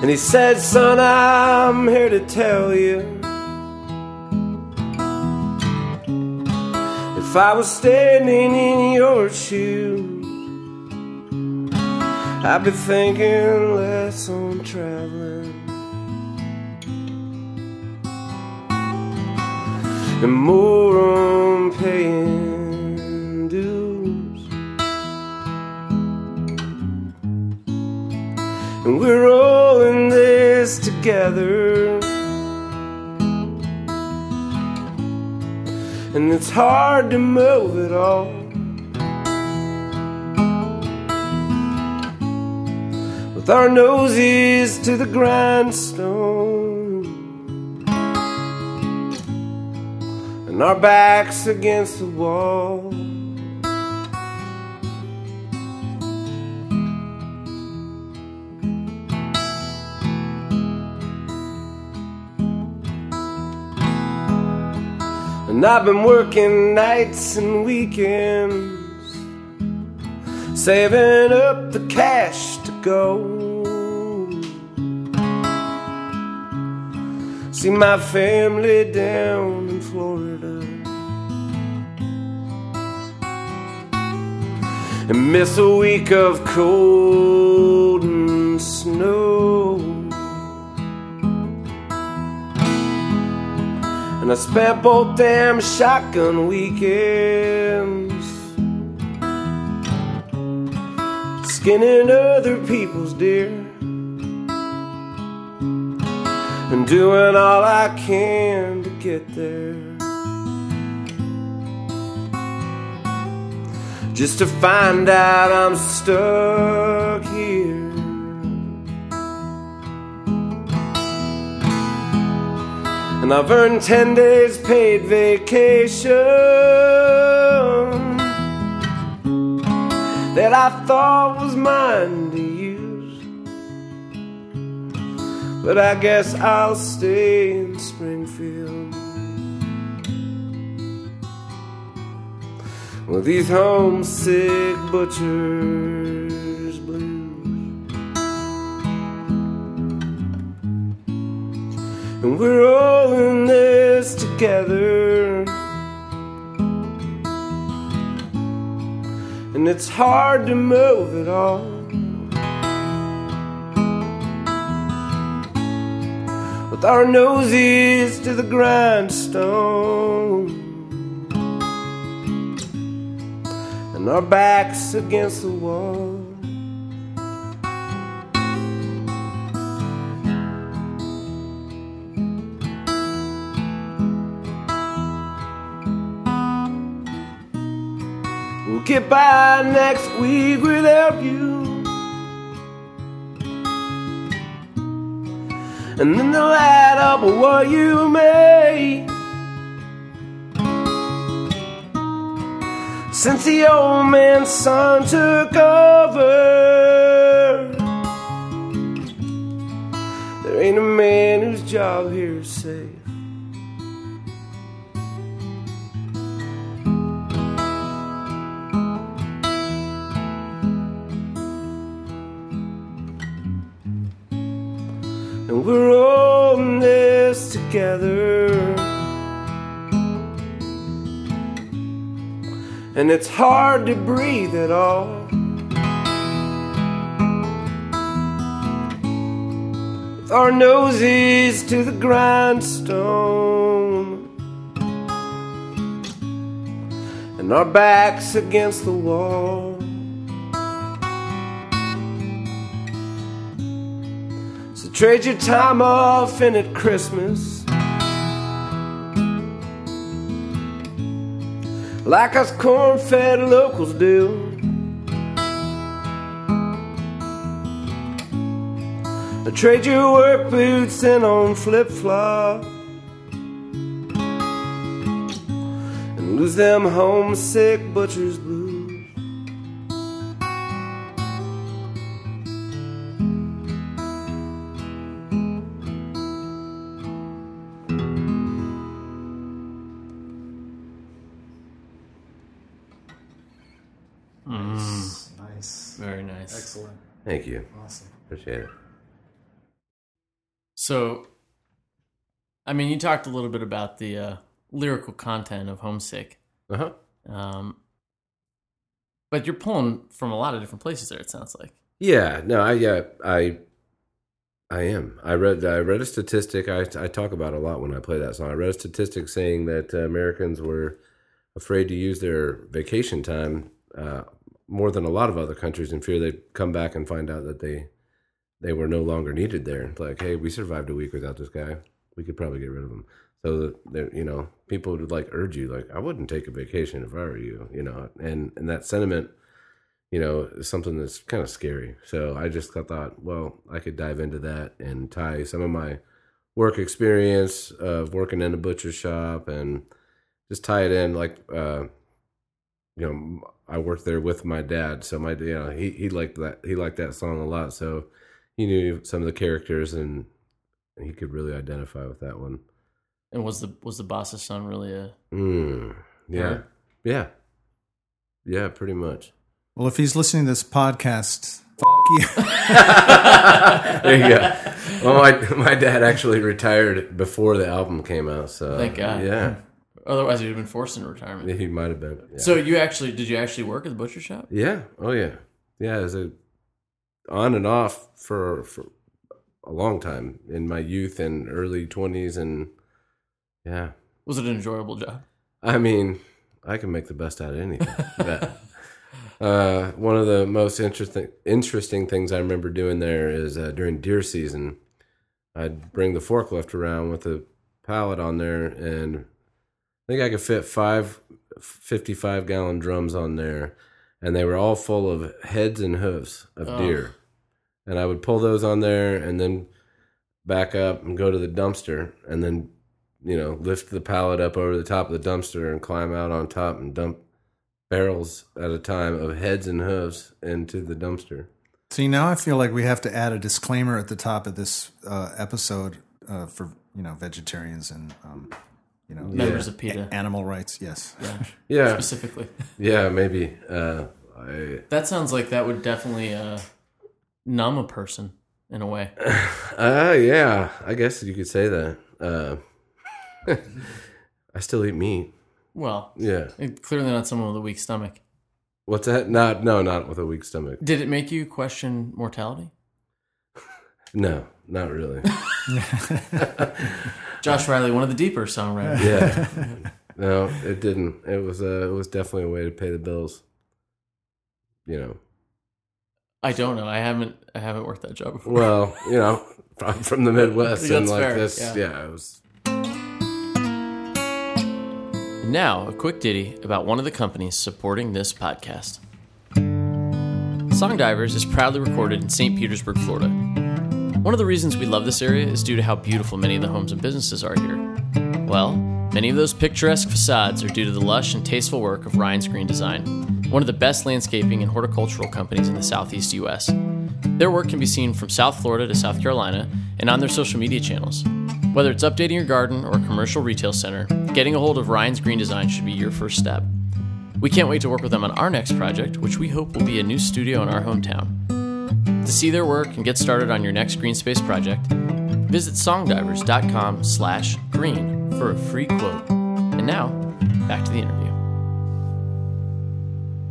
And he said, Son, I'm here to tell you. If I was standing in your shoes, I'd be thinking less on traveling and more on paying dues. And we're all in this together. And it's hard to move it all. with our noses to the grindstone and our backs against the wall. And I've been working nights and weekends, saving up the cash to go. See my family down in Florida. And miss a week of cold and snow. And I spent both damn shotgun weekends skinning other people's deer and doing all I can to get there. Just to find out I'm stuck here. And I've earned 10 days paid vacation that I thought was mine to use. But I guess I'll stay in Springfield. With these homesick butchers And we're all in this together. And it's hard to move it all. With our noses to the grindstone. And our backs against the wall. Get by next week without you. And then they'll add up what you made. Since the old man's son took over, there ain't a man whose job here is safe. We're all in this together. And it's hard to breathe at all. With our noses to the grindstone. And our backs against the wall. Trade your time off in at Christmas. Like us corn fed locals do. Trade your work boots in on flip flop. And lose them homesick butcher's blues. Appreciate it. So, I mean, you talked a little bit about the uh, lyrical content of Homesick, Uh huh. um, but you're pulling from a lot of different places there. It sounds like. Yeah, no, I yeah, I I am. I read I read a statistic I I talk about a lot when I play that song. I read a statistic saying that uh, Americans were afraid to use their vacation time uh, more than a lot of other countries in fear they'd come back and find out that they they were no longer needed there. Like, hey, we survived a week without this guy. We could probably get rid of him. So that you know, people would like urge you, like, I wouldn't take a vacation if I were you, you know, and and that sentiment you know, is something that's kind of scary. So I just thought, well, I could dive into that and tie some of my work experience of working in a butcher shop and just tie it in like, uh, you know, I worked there with my dad, so my you know he he liked that he liked that song a lot, so he knew some of the characters and, and he could really identify with that one. And was the was the boss's son really a? Mm, yeah, Right. yeah, yeah, pretty much. Well, if he's listening to this podcast, fuck you. there you go. Well, my my dad actually retired before the album came out, so Thank God. Yeah, Otherwise, he'd have been forced into retirement. he might have been. Yeah. So you actually did you actually work at the butcher shop? yeah, oh yeah, yeah. As a on and off for for a long time in my youth and early twenties, and yeah, Was it an enjoyable job? I mean, I can make the best out of anything. but, uh, one of the most interesting interesting things I remember doing there is uh, during deer season, I'd bring the forklift around with a pallet on there, and I think I could fit five 55 gallon drums on there, and they were all full of heads and hooves of Oh. deer. And I would pull those on there and then back up and go to the dumpster and then you know, lift the pallet up over the top of the dumpster and climb out on top and dump barrels at a time of heads and hooves into the dumpster. See, now I feel like we have to add a disclaimer at the top of this uh, episode uh, for you know vegetarians and um, you know Members of PETA animal rights. Yes. Yeah, specifically. yeah, maybe. Uh, I, That sounds like that would definitely uh, numb a person in a way. uh, yeah, I guess you could say that. Uh, I still eat meat. Well, Yeah. clearly not someone with a weak stomach. What's that? Not no, not with a weak stomach. Did it make you question mortality? No, not really. Josh Riley, one of the deeper songwriters. Yeah. No, it didn't. It was uh, it was definitely a way to pay the bills. You know. I don't know. I haven't. I haven't worked that job before. Well, you know, I'm from the Midwest, and like fair, this, yeah. yeah. it was. Now, a quick ditty about one of the companies supporting this podcast. Song Divers is proudly recorded in St. Petersburg, Florida. One of the reasons we love this area is due to how beautiful many of the homes and businesses are here. Well, many of those picturesque facades are due to the lush and tasteful work of Ryan's Green Design, one of the best landscaping and horticultural companies in the southeast U.S. Their work can be seen from South Florida to South Carolina and on their social media channels. Whether it's updating your garden or a commercial retail center, getting a hold of Ryan's Green Design should be your first step. We can't wait to work with them on our next project, which we hope will be a new studio in our hometown. To see their work and get started on your next green space project, visit songdivers.com slash green for a free quote. And now, back to the interview.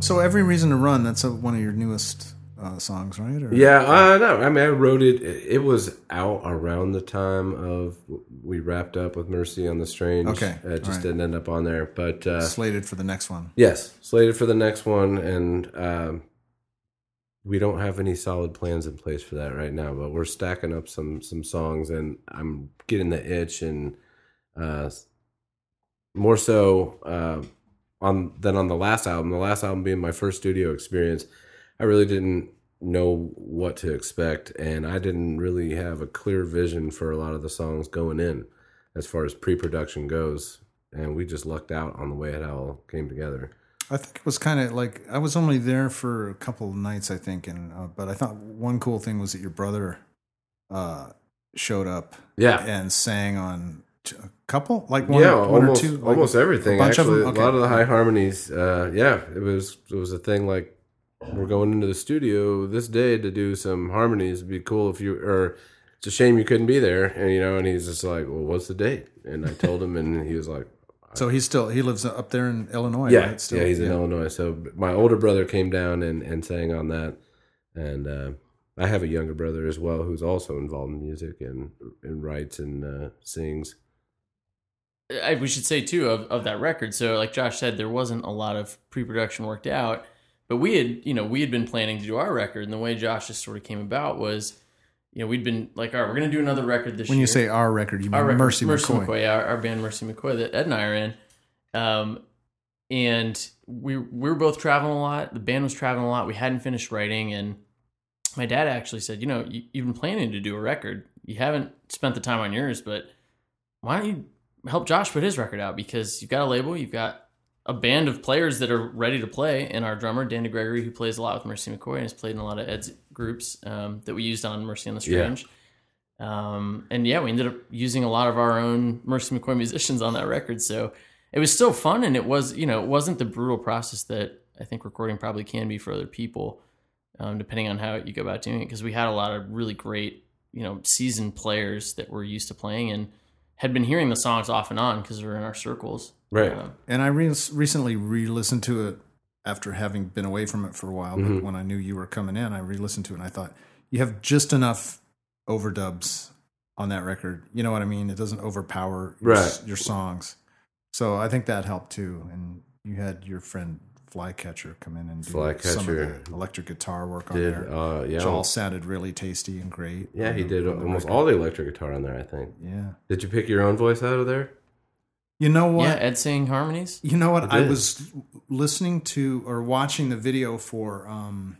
So every reason to run. That's a, one of your newest uh, songs, right? Or, Yeah, uh, no, I mean, I wrote it. It was out around the time of we wrapped up with Mercy on the Strange. Okay, it just all right. didn't end up on there, but uh, Slated for the next one. yes, slated for the next one, and um, we don't have any solid plans in place for that right now, but we're stacking up some some songs, and I'm getting the itch, and uh, more so uh, on than on the last album. The last album being my first studio experience, I really didn't know what to expect, and I didn't really have a clear vision for a lot of the songs going in, as far as pre-production goes, and we just lucked out on the way it all came together. I think it was kind of like I was only there for a couple of nights, I think, and uh, but I thought one cool thing was that your brother uh, showed up, Yeah. and sang on t- a couple, like one, yeah, or, one almost or two, like almost everything. a bunch of Actually, them? a lot of the high harmonies. Uh, yeah, it was it was a thing. Like we're going into the studio this day to do some harmonies. It'd be cool if you or it's a shame you couldn't be there. And you know, and he's just like, well, what's the date? And I told him, and he was like. So he's still he lives up there in Illinois, yeah, right? Still, yeah, he's in Illinois. So my older brother came down and, and sang on that, and uh, I have a younger brother as well who's also involved in music and and writes and uh, sings. I, we should say too of, of that record. So, like Josh said, there wasn't a lot of pre-production worked out, but we had, you know, we had been planning to do our record, and the way Josh just sort of came about was, you know, we'd been like, all right, we're gonna do another record this When year. When you say our record, you mean record, Mercy, Mercy McCoy. McCoy, our, our band Mercy McCoy that Ed and I are in, um, and we we were both traveling a lot. The band was traveling a lot. We hadn't finished writing, and my dad actually said, you know, you, you've been planning to do a record. You haven't spent the time on yours, but why don't you help Josh put his record out? Because you've got a label, you've got a band of players that are ready to play, and our drummer Dan Gregory, who plays a lot with Mercy McCoy and has played in a lot of Ed's groups um, that we used on Mercy on the Yeah. Strange. Um, and yeah, we ended up using a lot of our own Mercy McCoy musicians on that record. So it was still fun, and it was you know it wasn't the brutal process that I think recording probably can be for other people, um, depending on how you go about doing it. Because we had a lot of really great you know seasoned players that were used to playing and had been hearing the songs off and on because we were in our circles. Right. Um, And I re- recently re-listened to it after having been away from it for a while. Mm-hmm. But when I knew you were coming in, I re-listened to it and I thought you have just enough overdubs on that record. You know what I mean? It doesn't overpower your, Right. your songs. So I think that helped too. And you had your friend Flycatcher come in and do some of Flycatcher the electric guitar work on Did there. uh, yeah, Which all sounded really tasty and great. yeah, he the- did almost record. all the electric guitar on there. I think. Yeah. Did you pick your own voice out of there? You know what? yeah, Ed sang harmonies. You know what? I I was listening to or watching the video for. um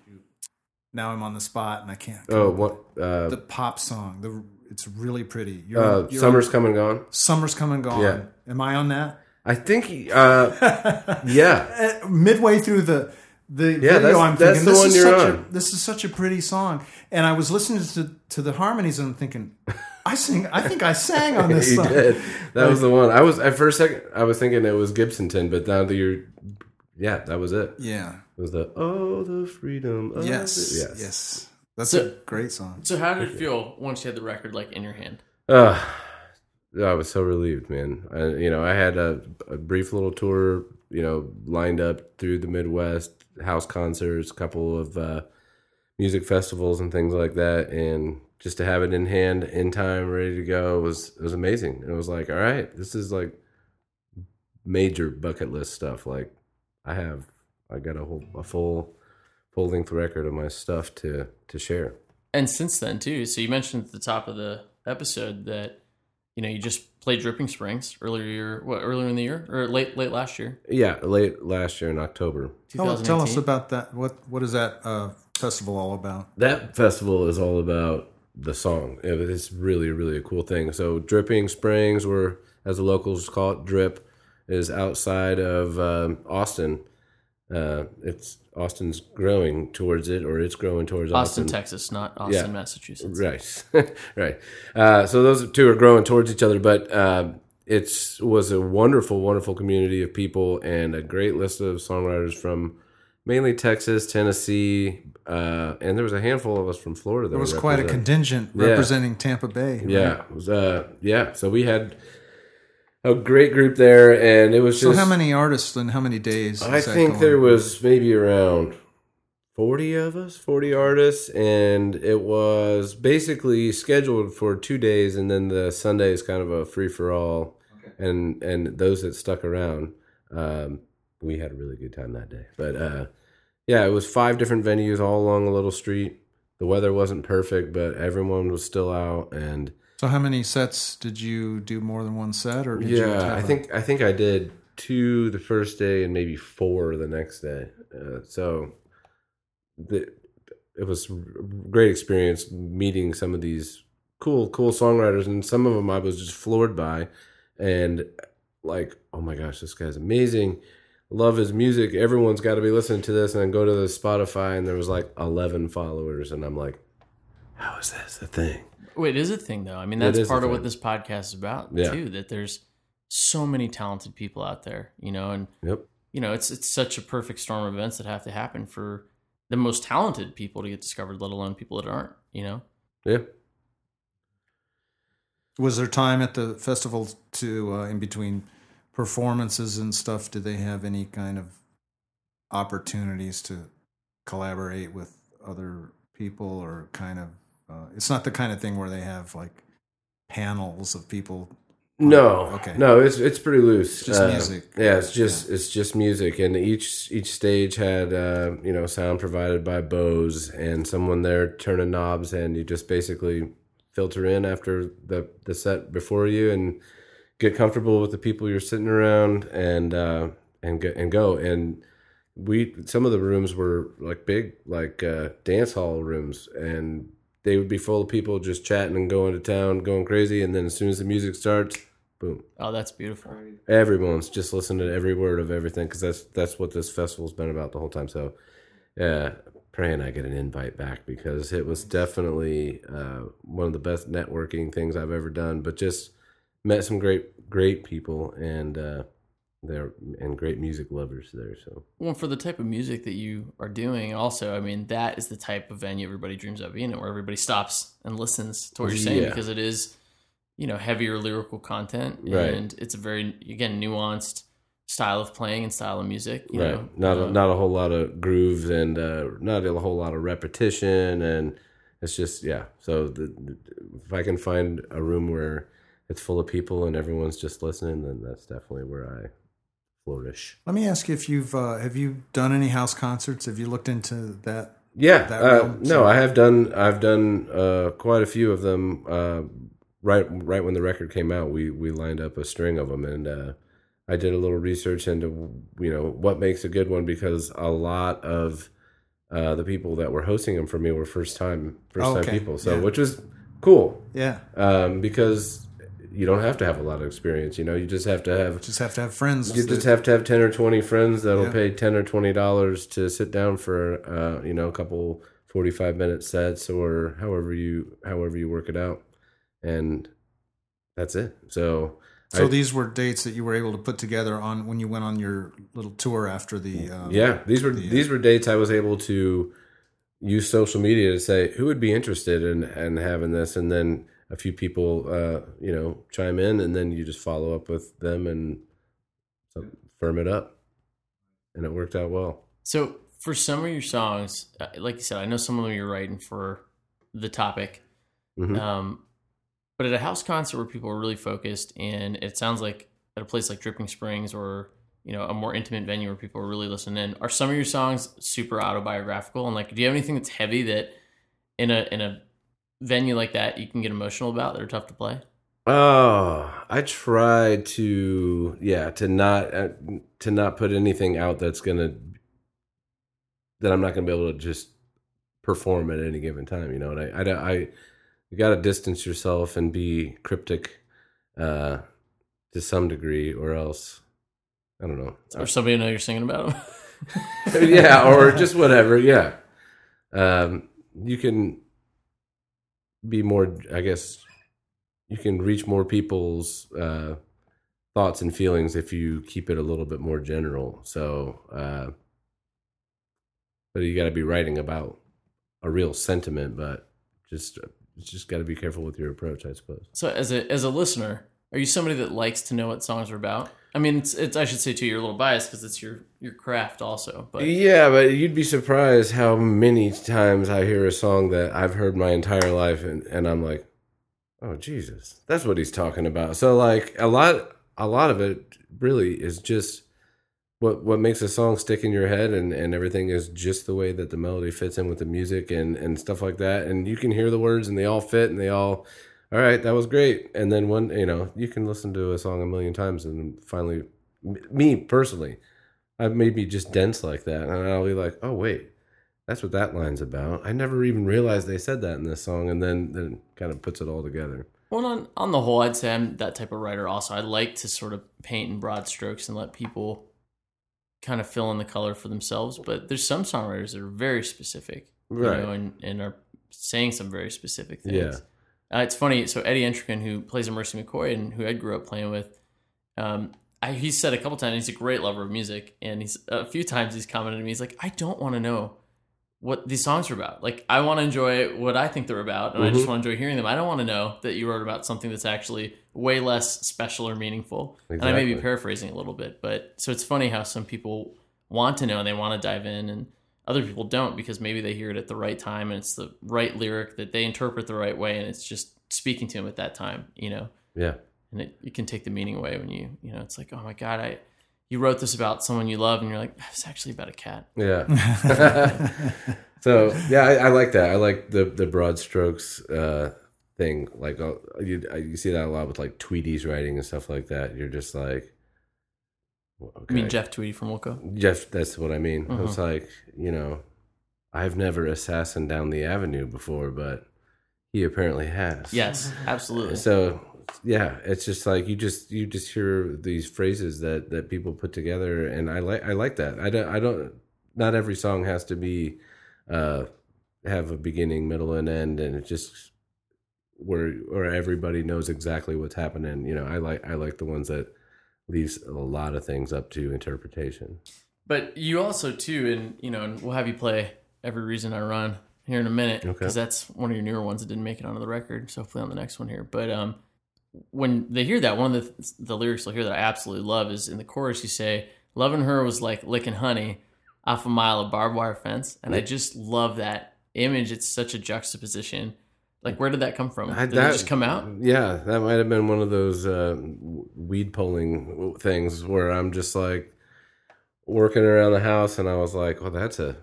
Now I'm on the spot and I can't. Oh, what? Uh, the pop song. The it's really pretty. You're, uh, you're Summer's on- come and gone. Summer's come and gone. Yeah. Am I on that? I think. Uh, yeah. Uh, midway through the the video, that's- I'm that's thinking the this one is you're such on. a this is such a pretty song, and I was listening to to the harmonies and I'm thinking, I sing. I think I sang on this he song. did. That was the one. I was at first second. I was thinking it was Gibsonton, but now that you're, yeah, that was it. Yeah. It was the oh the freedom. Of Yes. it." Yes. yes. That's So- a great song. So how did it feel once you had the record like in your hand? Uh, I was so relieved, man. I, you know, I had a, a brief little tour, you know, lined up through the Midwest, house concerts, a couple of uh, music festivals and things like that, and just to have it in hand, in time, ready to go was was amazing. It was like, all right, this is like major bucket list stuff. Like, I have, I got a whole a full full length record of my stuff to to share. And since then too. So you mentioned at the top of the episode that you know you just played Dripping Springs earlier. year, What earlier in the year or late late last year? Yeah, late last year in October. Tell, tell us about that. What what is that uh, festival all about? that festival is all about the song. It's really, really a cool thing. So, Dripping Springs, or as the locals call it, Drip, is outside of um, Austin. Uh, it's Austin's growing towards it, or it's growing towards Austin, Austin. Texas, not Austin, Yeah. Massachusetts. Right, right. Uh, so those two are growing towards each other, but uh, it's was a wonderful, wonderful community of people and a great list of songwriters from mainly Texas, Tennessee, uh, and there was a handful of us from Florida. There was quite a contingent Yeah. representing Tampa Bay. right? Yeah, it was, uh, yeah. So we had a great group there, and it was So just. how many artists and how many days? I that think going? there was maybe around 40 of us, 40 artists, and it was basically scheduled for two days, and then the Sunday is kind of a free for all. And and those that stuck around, um, we had a really good time that day. But uh, yeah, it was five different venues all along a little street. The weather wasn't perfect, but everyone was still out, and So how many sets did you do? More than one set, or did you yeah, I think I think I did two the first day and maybe four the next day. Uh, so the, it was a great experience meeting some of these cool cool songwriters, and some of them I was just floored by, and like oh my gosh, this guy's amazing. Love his music. Everyone's got to be listening to this, and then go to the Spotify, and there was like eleven followers, and I'm like, how is this a thing? Wait, it is a thing though. I mean, that's part of what this podcast is about Yeah. too. That there's so many talented people out there, you know, and Yep. you know, it's it's such a perfect storm of events that have to happen for the most talented people to get discovered, let alone people that aren't, you know. Yeah. Was there time at the festival to uh, in between performances and stuff? Did they have any kind of opportunities to collaborate with other people, or kind of? Uh, it's not the kind of thing where they have like panels of people. No, Okay. no, it's it's pretty loose. It's just Uh, music. Yeah, it's just it's just music, and each each stage had uh, you know sound provided by Bose and someone there turning knobs, and you just basically filter in after the the set before you and get comfortable with the people you're sitting around and uh, and get and go and we some of the rooms were like big like uh, dance hall rooms and they would be full of people just chatting and going to town going crazy and then as soon as the music starts boom Oh, that's beautiful. everyone's just listening to every word of everything because that's that's what this festival's been about the whole time so yeah praying i get an invite back because it was definitely uh, one of the best networking things i've ever done but just met some great great people and uh there and great music lovers there so Well, for the type of music that you are doing, also, I mean, that is the type of venue everybody dreams of being in, where everybody stops and listens to what you're saying Yeah. because it is, you know, heavier lyrical content, Right. and it's a very again nuanced style of playing and style of music. You right know? not a, not a whole lot of grooves and uh not a whole lot of repetition and it's just yeah so the- if i can find a room where it's full of people and everyone's just listening then that's definitely where i flourish Let me ask you if you've uh, have you done any house concerts? Have you looked into that? yeah That uh, no i have done i've done uh quite a few of them uh right right when the record came out we we lined up a string of them and uh i did a little research into you know what makes a good one because a lot of uh the people that were hosting them for me were first time first time Okay, people so yeah. which was cool Yeah, um because you don't have to have a lot of experience you know you just have to have just have to have friends. you just have to have 10 or 20 friends that'll Yeah. pay 10 or 20 dollars to sit down for uh, you know a couple 45 minute sets or however you however you work it out and that's it so so I- these were dates that you were able to put together on when you went on your little tour after the. Um, yeah these were the, uh, these were dates i was able to use social media to say who would be interested in in having this and then a few people uh you know chime in and then you just follow up with them and firm it up and it worked out well So for some of your songs, uh, like you said, I know some of them you're writing for the topic. Mhm. Um, but at a house concert where people are really focused, and it sounds like at a place like Dripping Springs or you know a more intimate venue where people are really listening in, are some of your songs super autobiographical? And like, do you have anything that's heavy that in a in a venue like that you can get emotional about that are tough to play? Oh, I try to yeah to not uh, to not put anything out that's gonna that I'm not gonna be able to just perform at any given time. You know, and I I, I you got to distance yourself and be cryptic uh, to some degree, or else I don't know. Or somebody know you're singing about them? yeah, or just whatever. Yeah, um, you can be more. I guess you can reach more people's uh, thoughts and feelings if you keep it a little bit more general. So, uh, but you got to be writing about a real sentiment, but just just got to be careful with your approach, I suppose. So as a as a listener, are you somebody that likes to know what songs are about? I mean, it's, it's I should say too, you're a little biased because it's your your craft also. But Yeah, but you'd be surprised how many times I hear a song that I've heard my entire life, and, and I'm like, "Oh Jesus, that's what he's talking about." So like a lot, a lot of it really is just what what makes a song stick in your head and and everything is just the way that the melody fits in with the music and and stuff like that and you can hear the words and they all fit and they all all right that was great and then one you know you can listen to a song a million times and finally me personally i may be just dense like that and i'll be like oh wait that's what that line's about i never even realized they said that in this song and then then kind of puts it all together Well, on on the whole, I'd say I'm that type of writer. Also, I like to sort of paint in broad strokes and let people kind of fill in the color for themselves. But there's some songwriters that are very specific, you Right. know, and, and are saying some very specific things. Yeah. Uh, it's funny. So Eddie Entrican, who plays in Mercy McCoy and who I grew up playing with, um, I, he said a couple times he's a great lover of music, and he's a few times he's commented to me. He's like, I don't want to know what these songs are about. Like, I want to enjoy what I think they're about, and I just want to enjoy hearing them. I don't want to know that you wrote about something that's actually way less special or meaningful. And I may be paraphrasing a little bit, but so it's funny how some people want to know and they want to dive in, and other people don't because maybe they hear it at the right time and it's the right lyric that they interpret the right way, and it's just speaking to them at that time, you know. yeah And it, it can take the meaning away when you, you know, it's like, oh my god, I, you wrote this about someone you love, and you're like, it's actually about a cat. Yeah. so yeah, I, I like that. I like the the broad strokes uh, thing. Like uh, you, you see that a lot with like Tweedy's writing and stuff like that. You're just like, well, okay. I mean, Jeff Tweedy from Wilco. Jeff, that's what I mean. Uh-huh. It's like you know, I've never assassin down the avenue before, but he apparently has. Yes, absolutely. So yeah, it's just like you just you just hear these phrases that that people put together, and I like I like that. I don't I don't. Not every song has to be uh have a beginning, middle, and end, and it just where where everybody knows exactly what's happening. You know, I like I like the ones that leaves a lot of things up to interpretation. But you also too, and you know, and we'll have you play every reason I run here in a minute Okay. because that's one of your newer ones that didn't make it onto the record. So hopefully on the next one here. But um, when they hear that, one of the the lyrics they'll hear that I absolutely love is in the chorus. You say, "Loving her was like licking honey off a mile of barbed wire fence," and I just love that image. It's such a juxtaposition. Like, where did that come from? I- Did that- it just come out? Yeah, that might have been one of those uh, weed pulling things where I'm just like working around the house, and I was like, "Well, that's a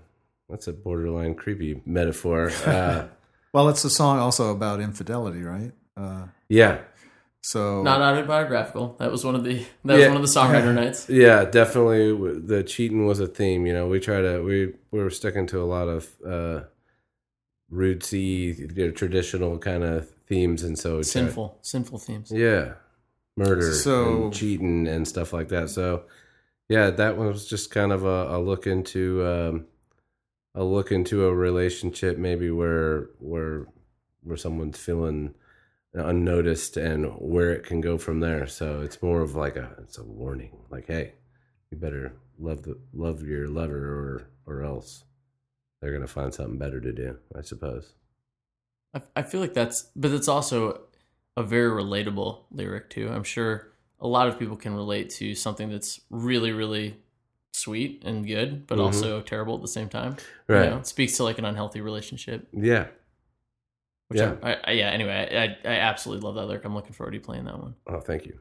that's a borderline creepy metaphor." Uh, Well, it's a song also about infidelity, right? Uh, yeah, so Not autobiographical. That was one of the that was one of the songwriter nights. yeah, definitely. The cheating was a theme. You know, we try to we we were sticking to a lot of uh, rootsy, you know, traditional kind of themes, and so we tried- Sinful, sinful themes. Yeah, murder, So- and cheating, and stuff like that. So, yeah, that was just kind of a, a look into um, a look into a relationship, maybe where where where someone's feeling unnoticed and where it can go from there. So it's more of like a it's a warning, like hey, you better love the love your lover, or or else they're gonna find something better to do. I suppose. I, I feel like that's, but it's also a very relatable lyric too. I'm sure a lot of people can relate to something that's really, really sweet and good, but Mhm. also terrible at the same time. You Right. know, it speaks to like an unhealthy relationship. Yeah. Which Yeah. I, I, yeah. Anyway, I, I absolutely love that lyric. I'm looking forward to you playing that one. Oh, thank you.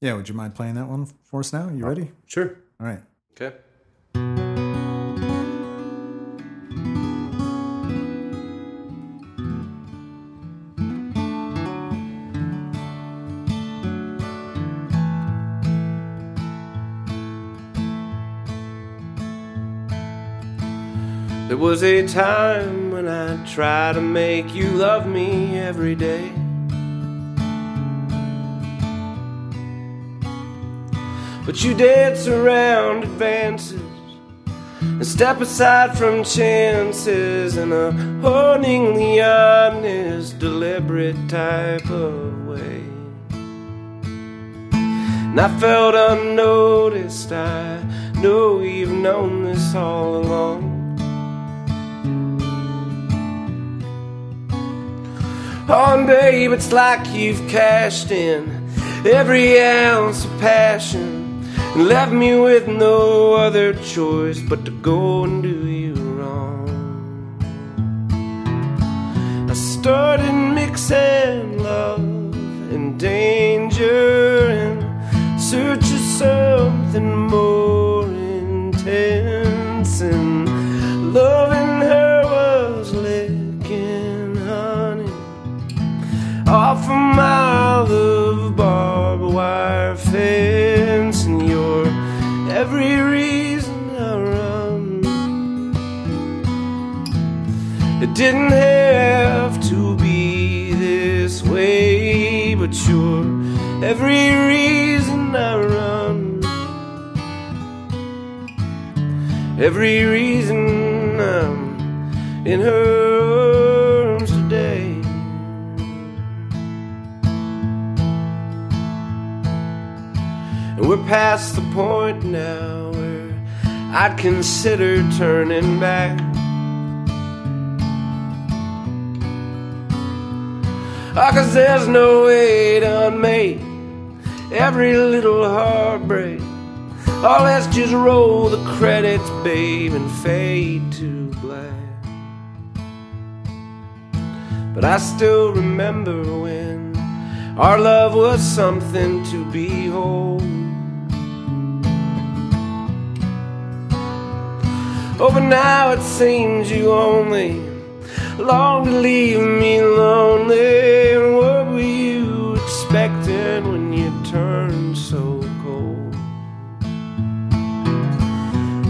yeah, would you mind playing that one for us now? You ready? Sure. All right. Okay. There was a time when I tried to make you love me every day. But you dance around advances and step aside from chances in a hauntingly honest, deliberate type of way. And I felt unnoticed, I know you've known this all along. on, babe. It's like you've cashed in every ounce of passion and left me with no other choice but to go and do you wrong. I started mixing love and danger in search of something more intense and love. off a mile of barbed wire fence, and you're every reason I run. It didn't have to be this way, but you're every reason I run. Every reason I'm in her we're past the point now where I'd consider turning back. Oh, cause there's no way to unmake every little heartbreak. Oh, let's just roll the credits, babe, and fade to black. But I still remember when our love was something to behold. Oh, but now it seems you only long to leave me lonely. And what were you expecting when you turned so cold?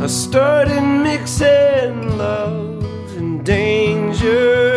I started mixing love and danger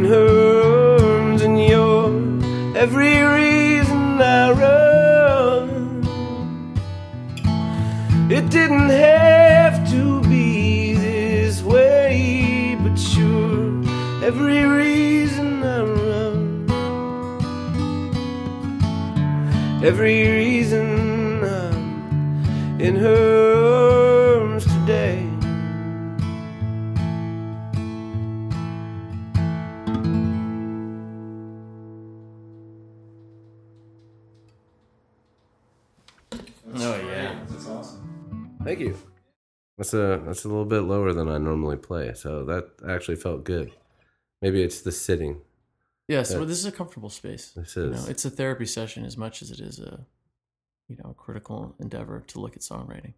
in her arms, and you're every reason I run. It didn't have to be this way, but you're every reason I run. Every reason That's a that's a little bit lower than I normally play, so that actually felt good. Maybe it's the sitting. Yes. well, this is a comfortable space. This You is. know, it's a therapy session as much as it is a, you know, a critical endeavor to look at songwriting,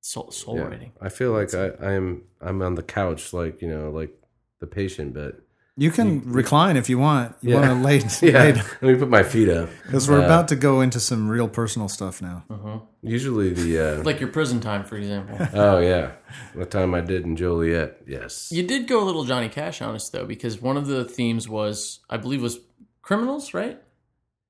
soul, soul Yeah. writing. I feel like I, I'm I'm on the couch, like you know, like the patient, but You can recline if you want. You Yeah. want to lay, yeah. lay Let me put my feet up because we're Uh, about to go into some real personal stuff now. Usually the uh, Like your prison time, for example. oh yeah, the time I did in Joliet, yes, You did go a little Johnny Cash on us though, because one of the themes was, I believe, was criminals, right?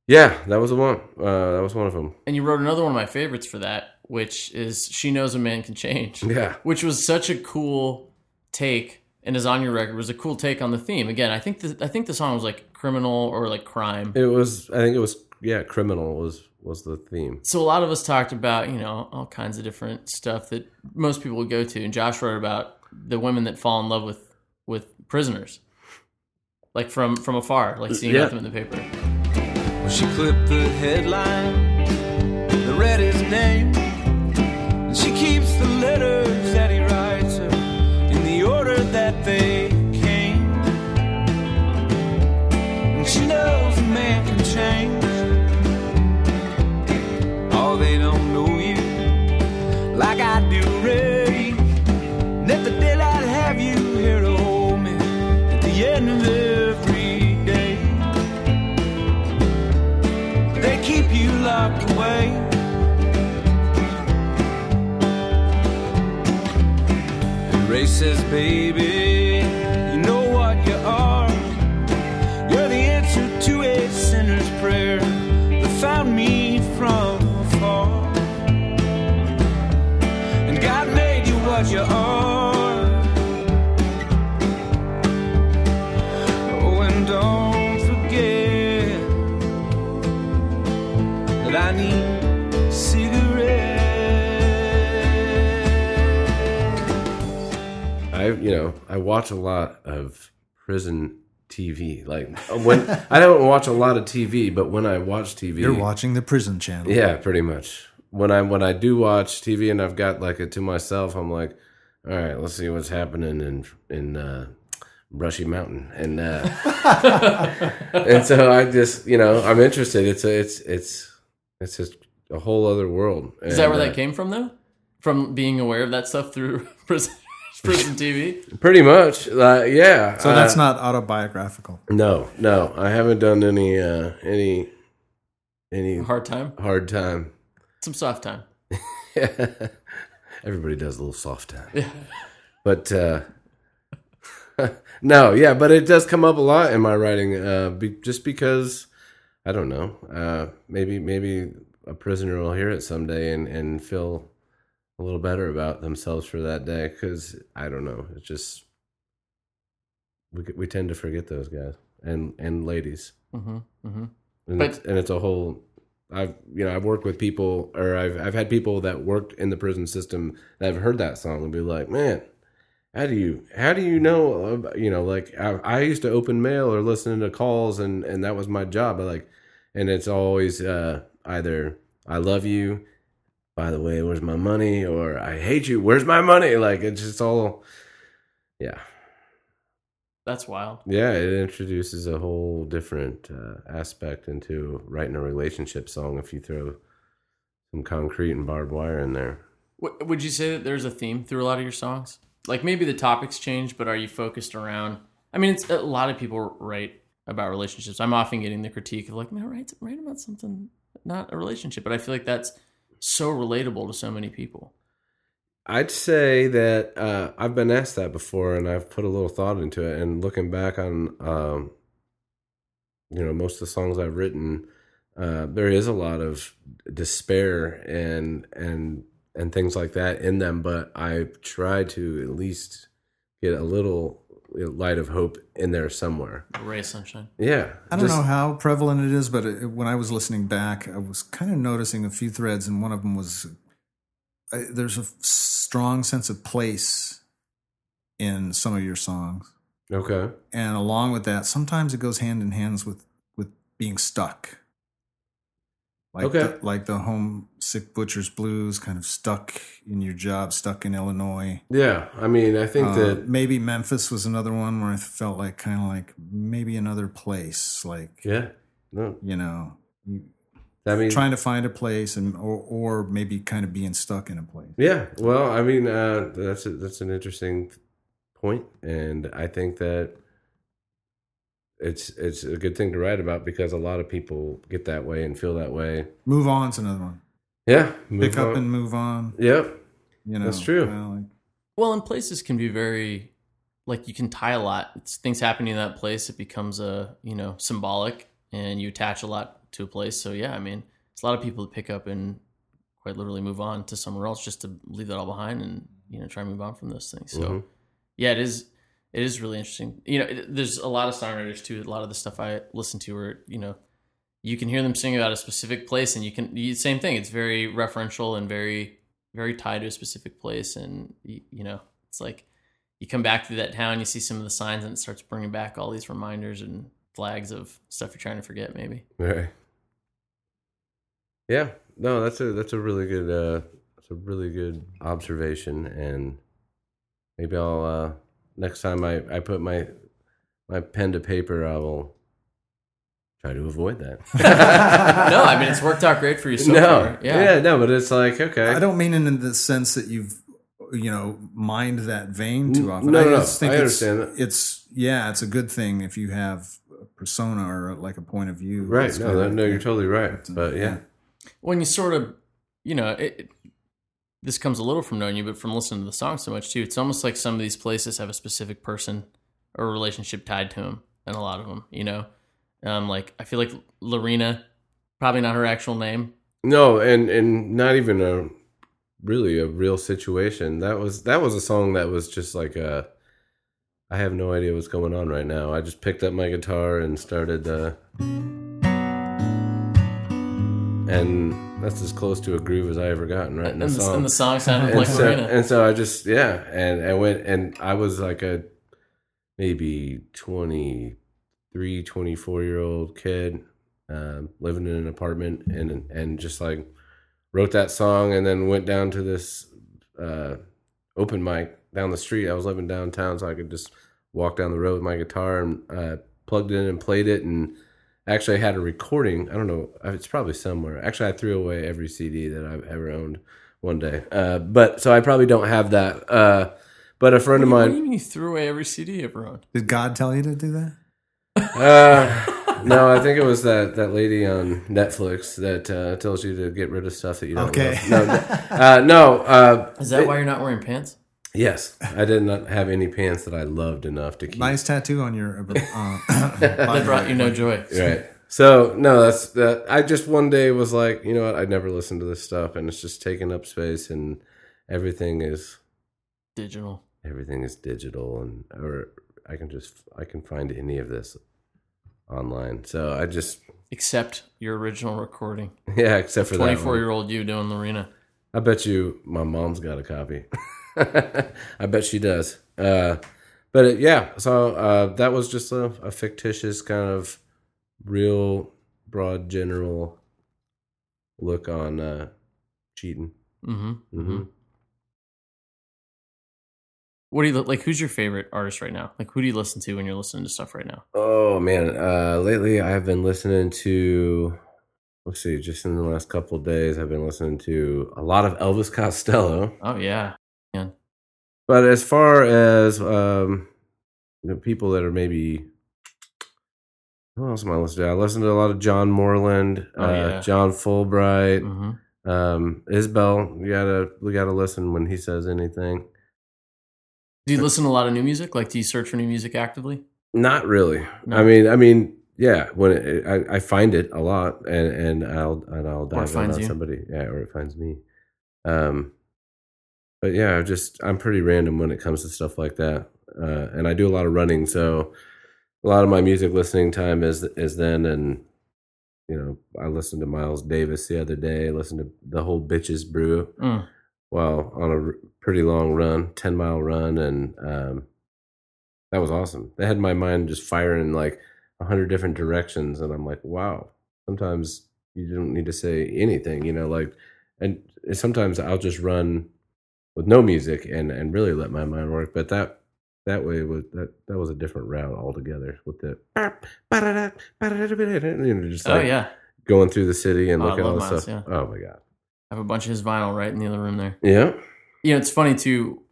yeah, that was the one. Uh, that was one of them. And you wrote another one of my favorites for that, which is "She Knows a Man Can Change," Yeah, which was such a cool take, and is on your record was a cool take on the theme. Again, I think the I think the song was like criminal or like crime. it was. I think it was. Yeah, criminal was was the theme. So a lot of us talked about you know all kinds of different stuff that most people would go to, and Josh wrote about the women that fall in love with with prisoners, like from from afar, like seeing Yeah. them in the paper. Well, she clipped the headline that read his name. And she keeps the letters that he I do, Ray. Let the daylight have you here to hold me at the end of every day. They keep you locked away. Says, baby, you know I watch a lot of prison TV. Like when I don't watch a lot of TV, but when I watch TV, You're watching the prison channel. Yeah, pretty much. When I when I do watch TV and I've got like it to myself, I'm like, all right, let's see what's happening in in uh, Brushy Mountain, and uh, and so I just you know I'm interested. It's a, it's it's it's just a whole other world. Is that where that came from, though? From being aware of that stuff through prison, prison TV? Pretty much, uh, yeah. So that's uh, not autobiographical. no, no. I haven't done any uh, any any Hard time? hard time. Some soft time. Everybody does a little soft time. Yeah. But uh no, yeah, but it does come up a lot in my writing uh be, just because I don't know. Uh maybe maybe a prisoner will hear it someday and and feel a little better about themselves for that day cuz I don't know. It's just we we tend to forget those guys and and ladies. Mm-hmm. Mm-hmm. and But- it's, and it's a whole I've you know I've worked with people or I've I've had people that worked in the prison system that have heard that song and be like, man, how do you how do you know about-" you know like I, I used to open mail or listen to calls and and that was my job. I like and it's always uh, either I love you, by the way, where's my money, or I hate you, where's my money? Like it's just all yeah. That's wild. Yeah, it introduces a whole different uh, aspect into writing a relationship song if you throw some concrete and barbed wire in there. W- would you say that there's a theme through a lot of your songs? Like maybe the topics change, but are you focused around? I mean, it's a lot of people write about relationships. I'm often getting the critique of like, man, write write about something not a relationship, but I feel like that's so relatable to so many people. I'd say that uh, I've been asked that before, and I've put a little thought into it. And looking back on, um, you know, most of the songs I've written, uh, there is a lot of despair and and and things like that in them. But I try to at least get a little light of hope in there somewhere. Ray of sunshine. Yeah, I don't just- know how prevalent it is, but it, when I was listening back, I was kind of noticing a few threads, and one of them was I, there's a strong sense of place in some of your songs, Okay. and along with that, sometimes it goes hand in hands with with being stuck. Like Okay. the, like the homesick butcher's blues, kind of stuck in your job, stuck in Illinois. Yeah, I mean, I think Uh, that maybe Memphis was another one where I felt like kind of like maybe another place, like yeah, no, you know, I mean, trying to find a place and or or maybe kind of being stuck in a place. Yeah, well, I mean, uh, that's a, that's an interesting point, and I think that it's it's a good thing to write about because a lot of people get that way and feel that way. Move on on's another one. Yeah, move Pick up and move on. Yep. You know, That's true. kinda like- Well, and places can be very like you can tie a lot. It's things happening in that place. It becomes a you know symbolic, and you attach a lot to a place. So yeah, I mean, it's a lot of people that pick up and quite literally move on to somewhere else just to leave that all behind and you know try and move on from those things. So Mhm. yeah, it is. It is really interesting. You know, it, there's a lot of songwriters too. A lot of the stuff I listen to, where you know, you can hear them sing about a specific place, and you can you, same thing. It's very referential and very very tied to a specific place, and you, you know, it's like you come back to that town, you see some of the signs, and it starts bringing back all these reminders and flags of stuff you're trying to forget. Maybe. Right. Yeah. No, that's a that's a really good uh that's a really good observation and maybe I'll uh next time I I put my my pen to paper I will try to avoid that. no, I mean it's worked out great for you so no. far. Yeah. no, but it's like okay. I don't mean it in the sense that you've you know mined that vein too often. no, I no, just think I it's, understand that. It's yeah, it's a good thing if you have a persona or like a point of view. right. It's No, kinda- that, no, you're yeah. totally right. But yeah. when you sort of, you know, it, it- this comes a little from knowing you, but from listening to the song so much too. It's almost like some of these places have a specific person or relationship tied to them, and a lot of them, you know, um, like I feel like Lorena, probably not her actual name. No, and and not even a really a real situation. That was that was a song that was just like a I have no idea what's going on right now. I just picked up my guitar and started uh and that's as close to a groove as I ever gotten right in And the, song. and the song sounded and like so, Lorena. and so I just yeah, and I went and I was like a maybe twenty 23, 24 year old kid um, living in an apartment and and just like wrote that song and then went down to this uh, open mic down the street. I was living downtown, so I could just walk down the road with my guitar and uh, plugged in and played it. And actually, I had a recording. I don't know. uh, It's probably somewhere. Actually, I threw away every CD that I've ever owned one day. Uh, but so I probably don't have that. Uh, but a friend of mine. What do mine. you mean you threw away every CD you ever owned? Did God tell you to do that? Uh, no, I think it was that that lady on Netflix that uh, tells you to get rid of stuff that you don't. Okay. love. No, no, uh, no. Uh, Is that it- why you're not wearing pants? Yes, I did not have any pants that I loved enough to keep. Nice tattoo on your. Uh, That brought you no joy. Right. So no, that's that. I just one day was like, you know what? I'd never listened to this stuff, and it's just taking up space, and everything is Digital. everything is digital, and or I can just I can find any of this online. So I just Except your original recording. yeah, except for twenty four year old you doing Lorena. I bet you my mom's got a copy. I bet she does. Uh, but it, yeah, so uh, that was just a, a fictitious kind of real broad general look on uh, cheating. Mm-hmm. hmm What do you like? Who's your favorite artist right now? Like, who do you listen to when you're listening to stuff right now? Oh man, uh, lately I have been listening to. Let's see, just in the last couple of days, I've been listening to a lot of Elvis Costello. Oh yeah, But as far as um, you know, people that are maybe, who else am I listening to? I listen to a lot of John Moreland, Oh, uh, yeah. John Fullbright, hmm um, Isbell. You gotta we gotta listen when he says anything. Do you listen to a lot of new music? Like, do you search for new music actively? Not really. No. I mean, I mean, yeah. When it, I, I find it a lot, and and I'll and I'll dive in on you. somebody, yeah, or it finds me. Um, but yeah, I just I'm pretty random when it comes to stuff like that, uh, and I do a lot of running, so a lot of my music listening time is is then, and you know, I listened to Miles Davis the other day, I listened to the whole Bitches Brew Mm. well on a pretty long run 10 mile run and um that was awesome that had my mind just firing like a hundred different directions and i'm like wow sometimes you don't need to say anything you know like and sometimes i'll just run with no music and and really let my mind work but that that way was that that was a different route altogether with the you know just Oh yeah, going through the city and Oh, looking at all love the Miles, stuff yeah. oh my god I have a bunch of his vinyl right in the other room there. yeah You know, it's funny too,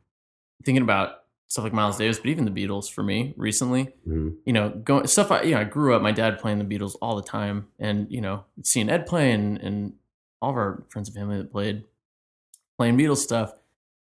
thinking about stuff like Miles Davis, but even the Beatles for me recently. Mhm. You know, going stuff. I you know, I grew up. My dad playing the Beatles all the time, and you know, seeing Ed play and and all of our friends and family that played playing Beatles stuff,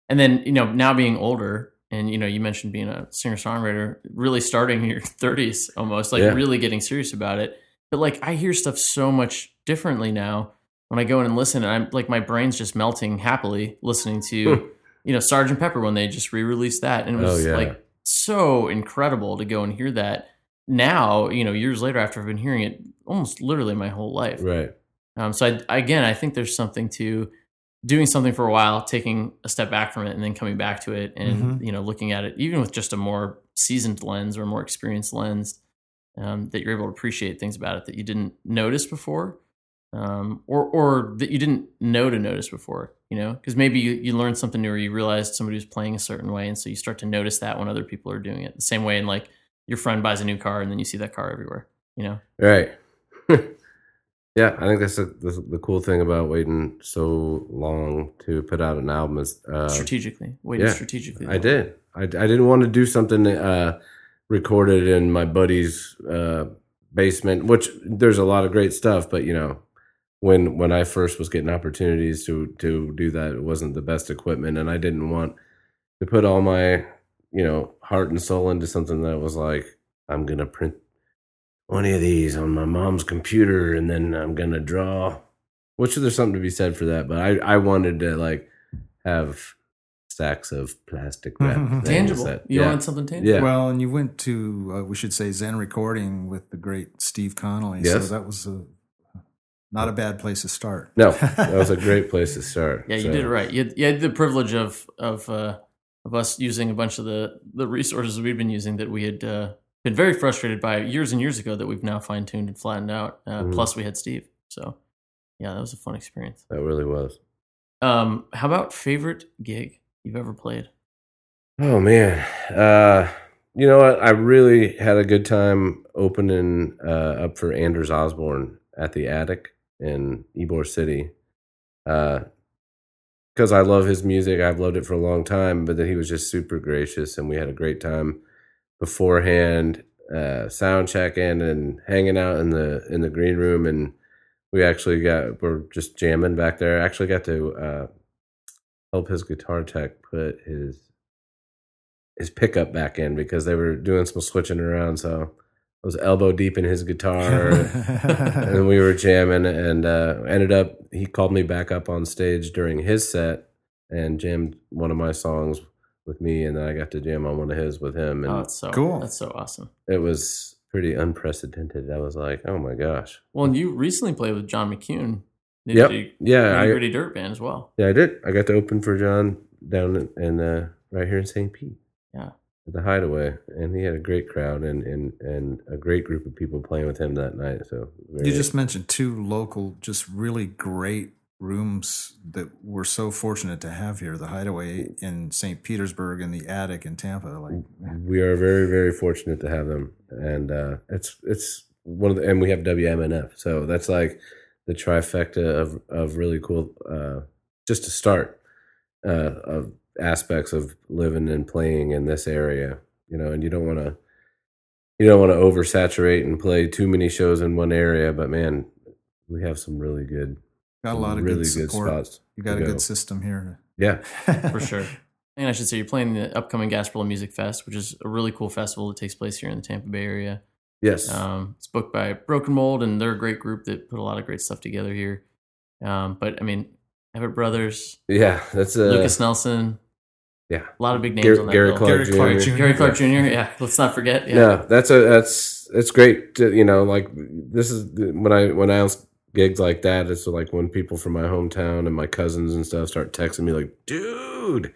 and then you know, now being older. And you know, you mentioned being a singer songwriter, really starting in your 30s almost, like Yeah. really getting serious about it. But like, I hear stuff so much differently now when I go in and listen, and I'm like, my brain's just melting happily listening to, you know, Sergeant Pepper when they just re-released that, and it Oh, was yeah. like so incredible to go and hear that. Now, you know, years later, after I've been hearing it almost literally my whole life. right Um, so I, again, I think there's something to doing something for a while, taking a step back from it, and then coming back to it, and Mhm. you know, looking at it even with just a more seasoned lens or a more experienced lens, um, that you're able to appreciate things about it that you didn't notice before, um, or or that you didn't know to notice before. You know, because maybe you, you learned something new, or you realized somebody was playing a certain way, and so you start to notice that when other people are doing it. The same way, in like your friend buys a new car, and then you see that car everywhere. You know, Right. yeah, I think that's the, the the cool thing about waiting so long to put out an album is uh, strategically, waiting yeah, strategically. I did. I, I didn't want to do something uh, recorded in my buddy's uh, basement, which there's a lot of great stuff, but you know, when when I first was getting opportunities to to do that, it wasn't the best equipment, and I didn't want to put all my you know heart and soul into something that was like I'm gonna print twenty of these on my mom's computer, and then I'm gonna draw. Which there's something to be said for that, but I I wanted to like have stacks of plastic wrap things tangible. that- you yeah. wanted something tangible. Yeah. Well, and you went to uh, we should say Zen Recording with the great Steve Connolly. So Yes. that was a, not a bad place to start. No, that was a great place to start. Yeah, you So, did it right. You had, you had the privilege of of uh, of us using a bunch of the the resources we've been using that we had uh, been very frustrated by years and years ago that we've now fine tuned and flattened out. Uh, Mhm. Plus, we had Steve. So, yeah, that was a fun experience. That really was. Um, how about favorite gig you've ever played? Oh man, uh, you know what? I really had a good time opening uh, up for Anders Osborne at the Attic in Ybor City, because I love his music. I've loved it for a long time, but that he was just super gracious, and we had a great time beforehand, uh, sound checking and hanging out in the in the green room, and we actually got we're just jamming back there. I actually got to uh, help his guitar tech put his his pickup back in because they were doing some switching around. So I was elbow deep in his guitar, and we were jamming. And uh, ended up he called me back up on stage during his set and jammed one of my songs with me, and then I got to jam on one of his with him, and Oh, that's so Cool. That's so awesome. it was pretty unprecedented. I was like, oh my gosh. Well, and you recently played with John McEuen. Did Yep. you- Yeah, Gritty I, Gritty Dirt Band as well. yeah, I did. I got to open for John down in, in uh, right here in St. Pete. Yeah. at the Hideaway, and he had a great crowd and and and a great group of people playing with him that night. So very- You just mentioned two local, just really great rooms that we're so fortunate to have here: the Hideaway in St. Petersburg and the Attic in Tampa. Like, we are very very fortunate to have them, and uh, it's it's one of the and we have WMNF, so that's like the trifecta of of really cool. Uh, just to start uh, of aspects of living and playing in this area, you know, and you don't want to you don't want to oversaturate and play too many shows in one area, but man, we have some really good, got a lot of really good good support. spots. you got a go. good system here. Yeah, for sure. And I should say you're playing the upcoming Gasparilla Music Fest, which is a really cool festival that takes place here in the Tampa Bay area. yes, Um, it's booked by Broken Mold, and they're a great group that put a lot of great stuff together here. Um, but I mean, Avett Brothers, yeah. That's a Lukas Nelson, yeah. a lot of big names Gary, on that Gary bill. Clark, Gary Clark Jr. Jr. Gary Clark Jr. Yeah, let's not forget. Yeah, No, that's a that's it's great. To, you know, like this is when I when I announce gigs like that. It's like when people from my hometown and my cousins and stuff start texting me like, "Dude,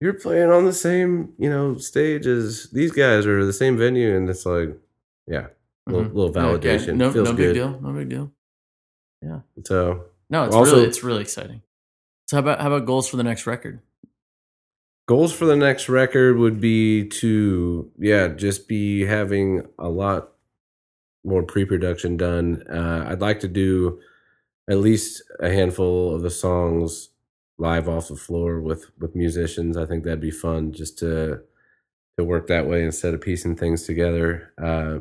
you're playing on the same you know stage as these guys or the same venue," and it's like, yeah, a little, little Yeah, validation. No, Feels no good. big deal. No big deal. Yeah. So No, it's Also- really it's really exciting. So how about how about goals for the next record? goals for the next record would be to yeah just be having a lot more pre-production done uh, i'd like to do at least a handful of the songs live off the floor with with musicians. I think that'd be fun just to to work that way instead of piecing things together. Uh,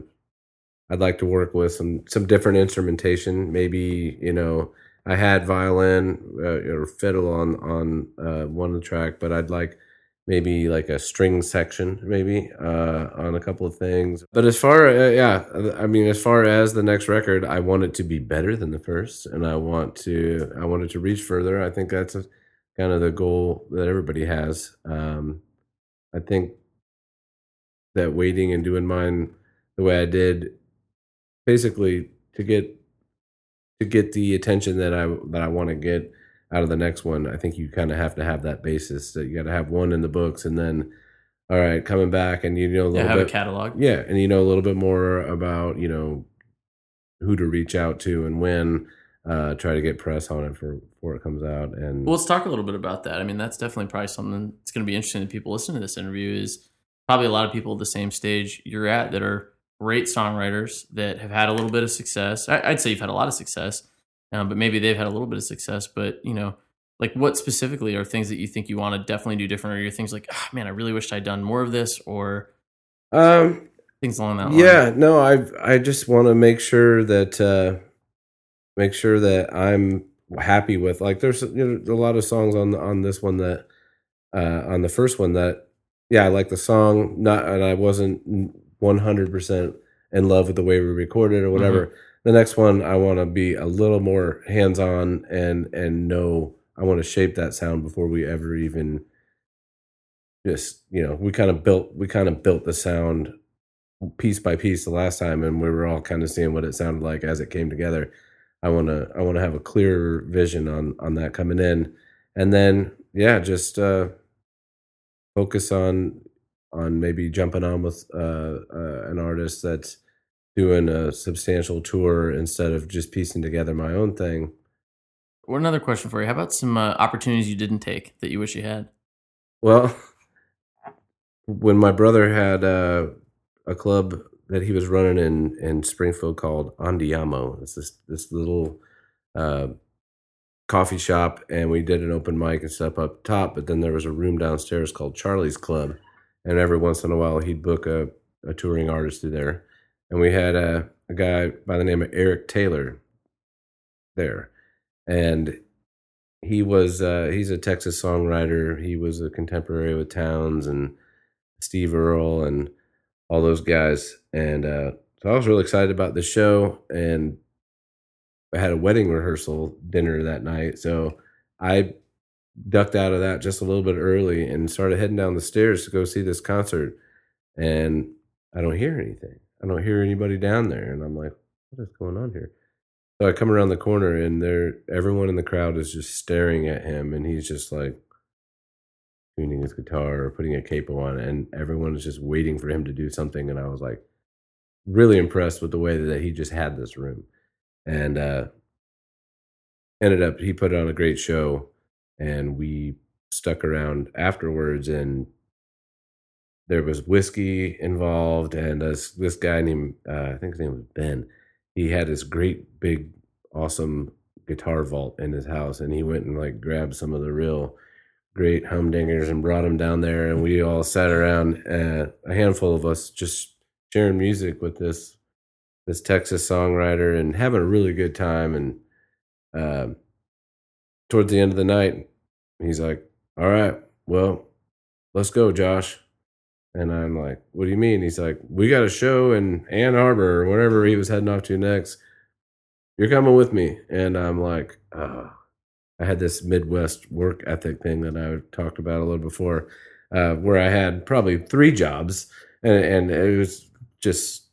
i'd like to work with some some different instrumentation. Maybe you know i had violin uh, or fiddle on on uh, one of the track but i'd like maybe like a string section maybe uh on a couple of things. But as far uh, yeah i mean as far as the next record i want it to be better than the first and i want to i want it to reach further. I think that's a, kind of the goal that everybody has. Um i think that waiting and doing mine the way i did basically to get to get the attention that i that i want to get out of the next one, I think you kind of have to have that basis that you got to have one in the books, and then, all right, coming back, and you know a Yeah, little have a bit, catalog. yeah, and you know a little bit more about you know who to reach out to and when, uh, try to get press on it for before it comes out, and Well, let's talk a little bit about that. I mean, that's definitely probably something that's going to be interesting to people listening to this interview. Is probably a lot of people at the same stage you're at that are great songwriters that have had a little bit of success. I, I'd say you've had a lot of success, um, but maybe they've had a little bit of success. But you know, like what specifically are things that you think you want to definitely do different, or your things like, oh, man, I really wished I'd done more of this, or um, things along that line. Yeah, no, I I just want to make sure that uh make sure that I'm happy with like there's you know, a lot of songs on on this one that uh on the first one that yeah, I like the song not and I wasn't 100% in love with the way we recorded or whatever. The next one I want to be a little more hands-on and and know I want to shape that sound before we ever even just, you know, we kind of built we kind of built the sound piece by piece the last time and we were all kind of seeing what it sounded like as it came together. I want to i want to have a clearer vision on on that coming in. And then yeah just uh focus on on maybe jumping on with uh, uh, an artist that's doing a substantial tour instead of just piecing together my own thing. Well, another question for you. How about some uh, opportunities you didn't take that you wish you had? Well, when my brother had uh, a club that he was running in in Springfield called Andiamo, it's this this little uh, coffee shop, and we did an open mic and stuff up top. But then there was a room downstairs called Charlie's Club, and every once in a while he'd book a, a touring artist through there. And we had a, a guy by the name of Eric Taylor there, and he was uh, he's a Texas songwriter. He was a contemporary with Townes and Steve Earle and all those guys. And uh, so I was really excited about the show. And I had a wedding rehearsal dinner that night. So I ducked out of that just a little bit early and started heading down the stairs to go see this concert. And I don't hear anything. I don't hear anybody down there. And I'm like, what is going on here? So I come around the corner and there everyone in the crowd is just staring at him and he's just like tuning his guitar or putting a capo on and everyone is just waiting for him to do something and I was like really impressed with the way that he just had this room. And uh ended up he put on a great show and we stuck around afterwards and there was whiskey involved and this this guy named uh, I think his name was Ben he had this great big awesome guitar vault in his house and he went and like grabbed some of the real great humdingers and brought them down there and we all sat around uh, a handful of us just sharing music with this this Texas songwriter and having a really good time and uh, towards the end of the night he's like all right well let's go Josh and I'm like, what do you mean? He's like, we got a show in Ann Arbor or whatever he was heading off to next. You're coming with me. And I'm like, oh. I had this Midwest work ethic thing that I talked about a little before, uh, where I had probably three jobs. And, and it was just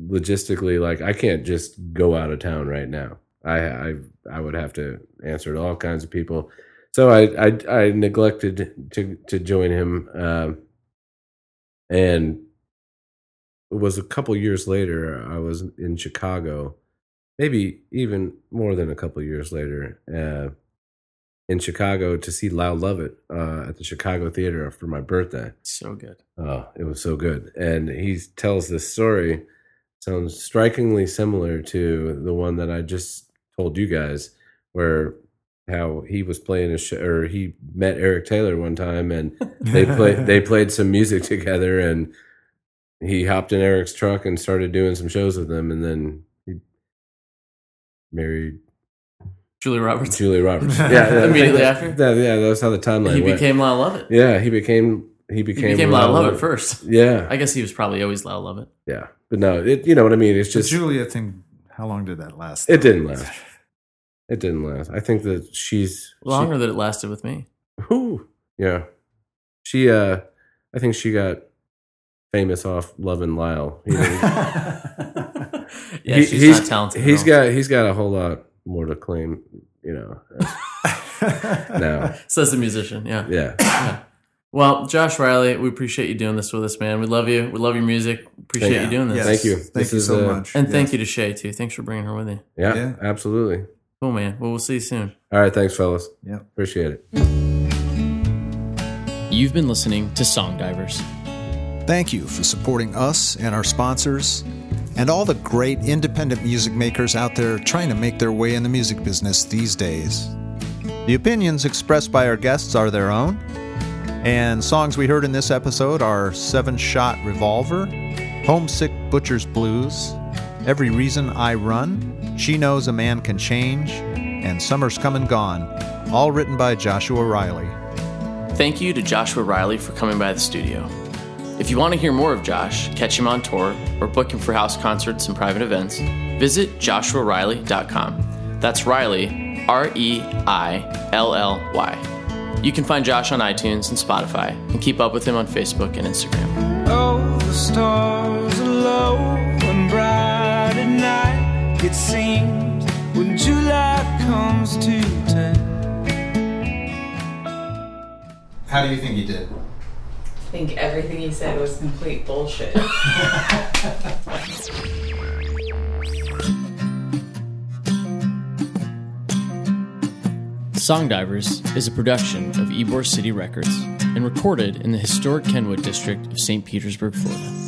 logistically like, I can't just go out of town right now. I, I, I would have to answer to all kinds of people. So I, I, I neglected to, to join him. Um, and it was a couple years later i was in chicago maybe even more than a couple years later uh, in chicago to see Lyle Lovett uh, at the chicago theater for my birthday So good. oh it was so good and he tells this story sounds strikingly similar to the one that i just told you guys where how he was playing a show or he met eric taylor one time and they played they played some music together and he hopped in Eric's truck and started doing some shows with them and then he married Julie Roberts. Julie Roberts. Yeah, Immediately that- after? That, yeah, that was how the timeline he went. became Lyle Lovett. yeah, he became he He became, became Loud Loud Love Love It first. Yeah, I guess he was probably always Lyle Lovett. yeah, but no, it you know what I mean. It's The just Julia thing. How long did that last? it didn't last. It didn't last. I think that she's Longer than it lasted with me. She, whew, yeah, she. uh I think she got famous off Love and Lyle. You know, yeah, he- she's he's not talented. He's at all. got he's got a whole lot more to claim. You know, now. says the musician. Yeah. Yeah, Well, Josh Reilly, we appreciate you doing this with us, man. We love you. We love your music. Appreciate Thank you doing this. Yes. Thank you. Thank This you so uh, much. And thank you to Shay too. Thanks for bringing her with you. yeah, Yeah. absolutely. Cool, man. Well, we'll see you soon. All right, thanks, fellas. Yeah. Appreciate it. You've been listening to Song Divers. Thank you for supporting us and our sponsors, and all the great independent music makers out there trying to make their way in the music business these days. The opinions expressed by our guests are their own, and songs we heard in this episode are Seven Shot Revolver, Homesick Butcher's Blues, Every Reason I Run, She Knows a Man Can Change, and Summer's Come and Gone, all written by Joshua Reilly. Thank you to Joshua Reilly for coming by the studio. If you want to hear more of Josh, catch him on tour, or book him for house concerts and private events, visit joshuareilly.com. That's Reilly, R E I L L Y. You can find Josh on iTunes and Spotify, and keep up with him on Facebook and Instagram. Oh, night. It seems when July comes to town. How do you think he did? I think everything he said was complete bullshit. Songdivers is a production of Ybor City Records and recorded in the historic Kenwood district of St. Petersburg, Florida.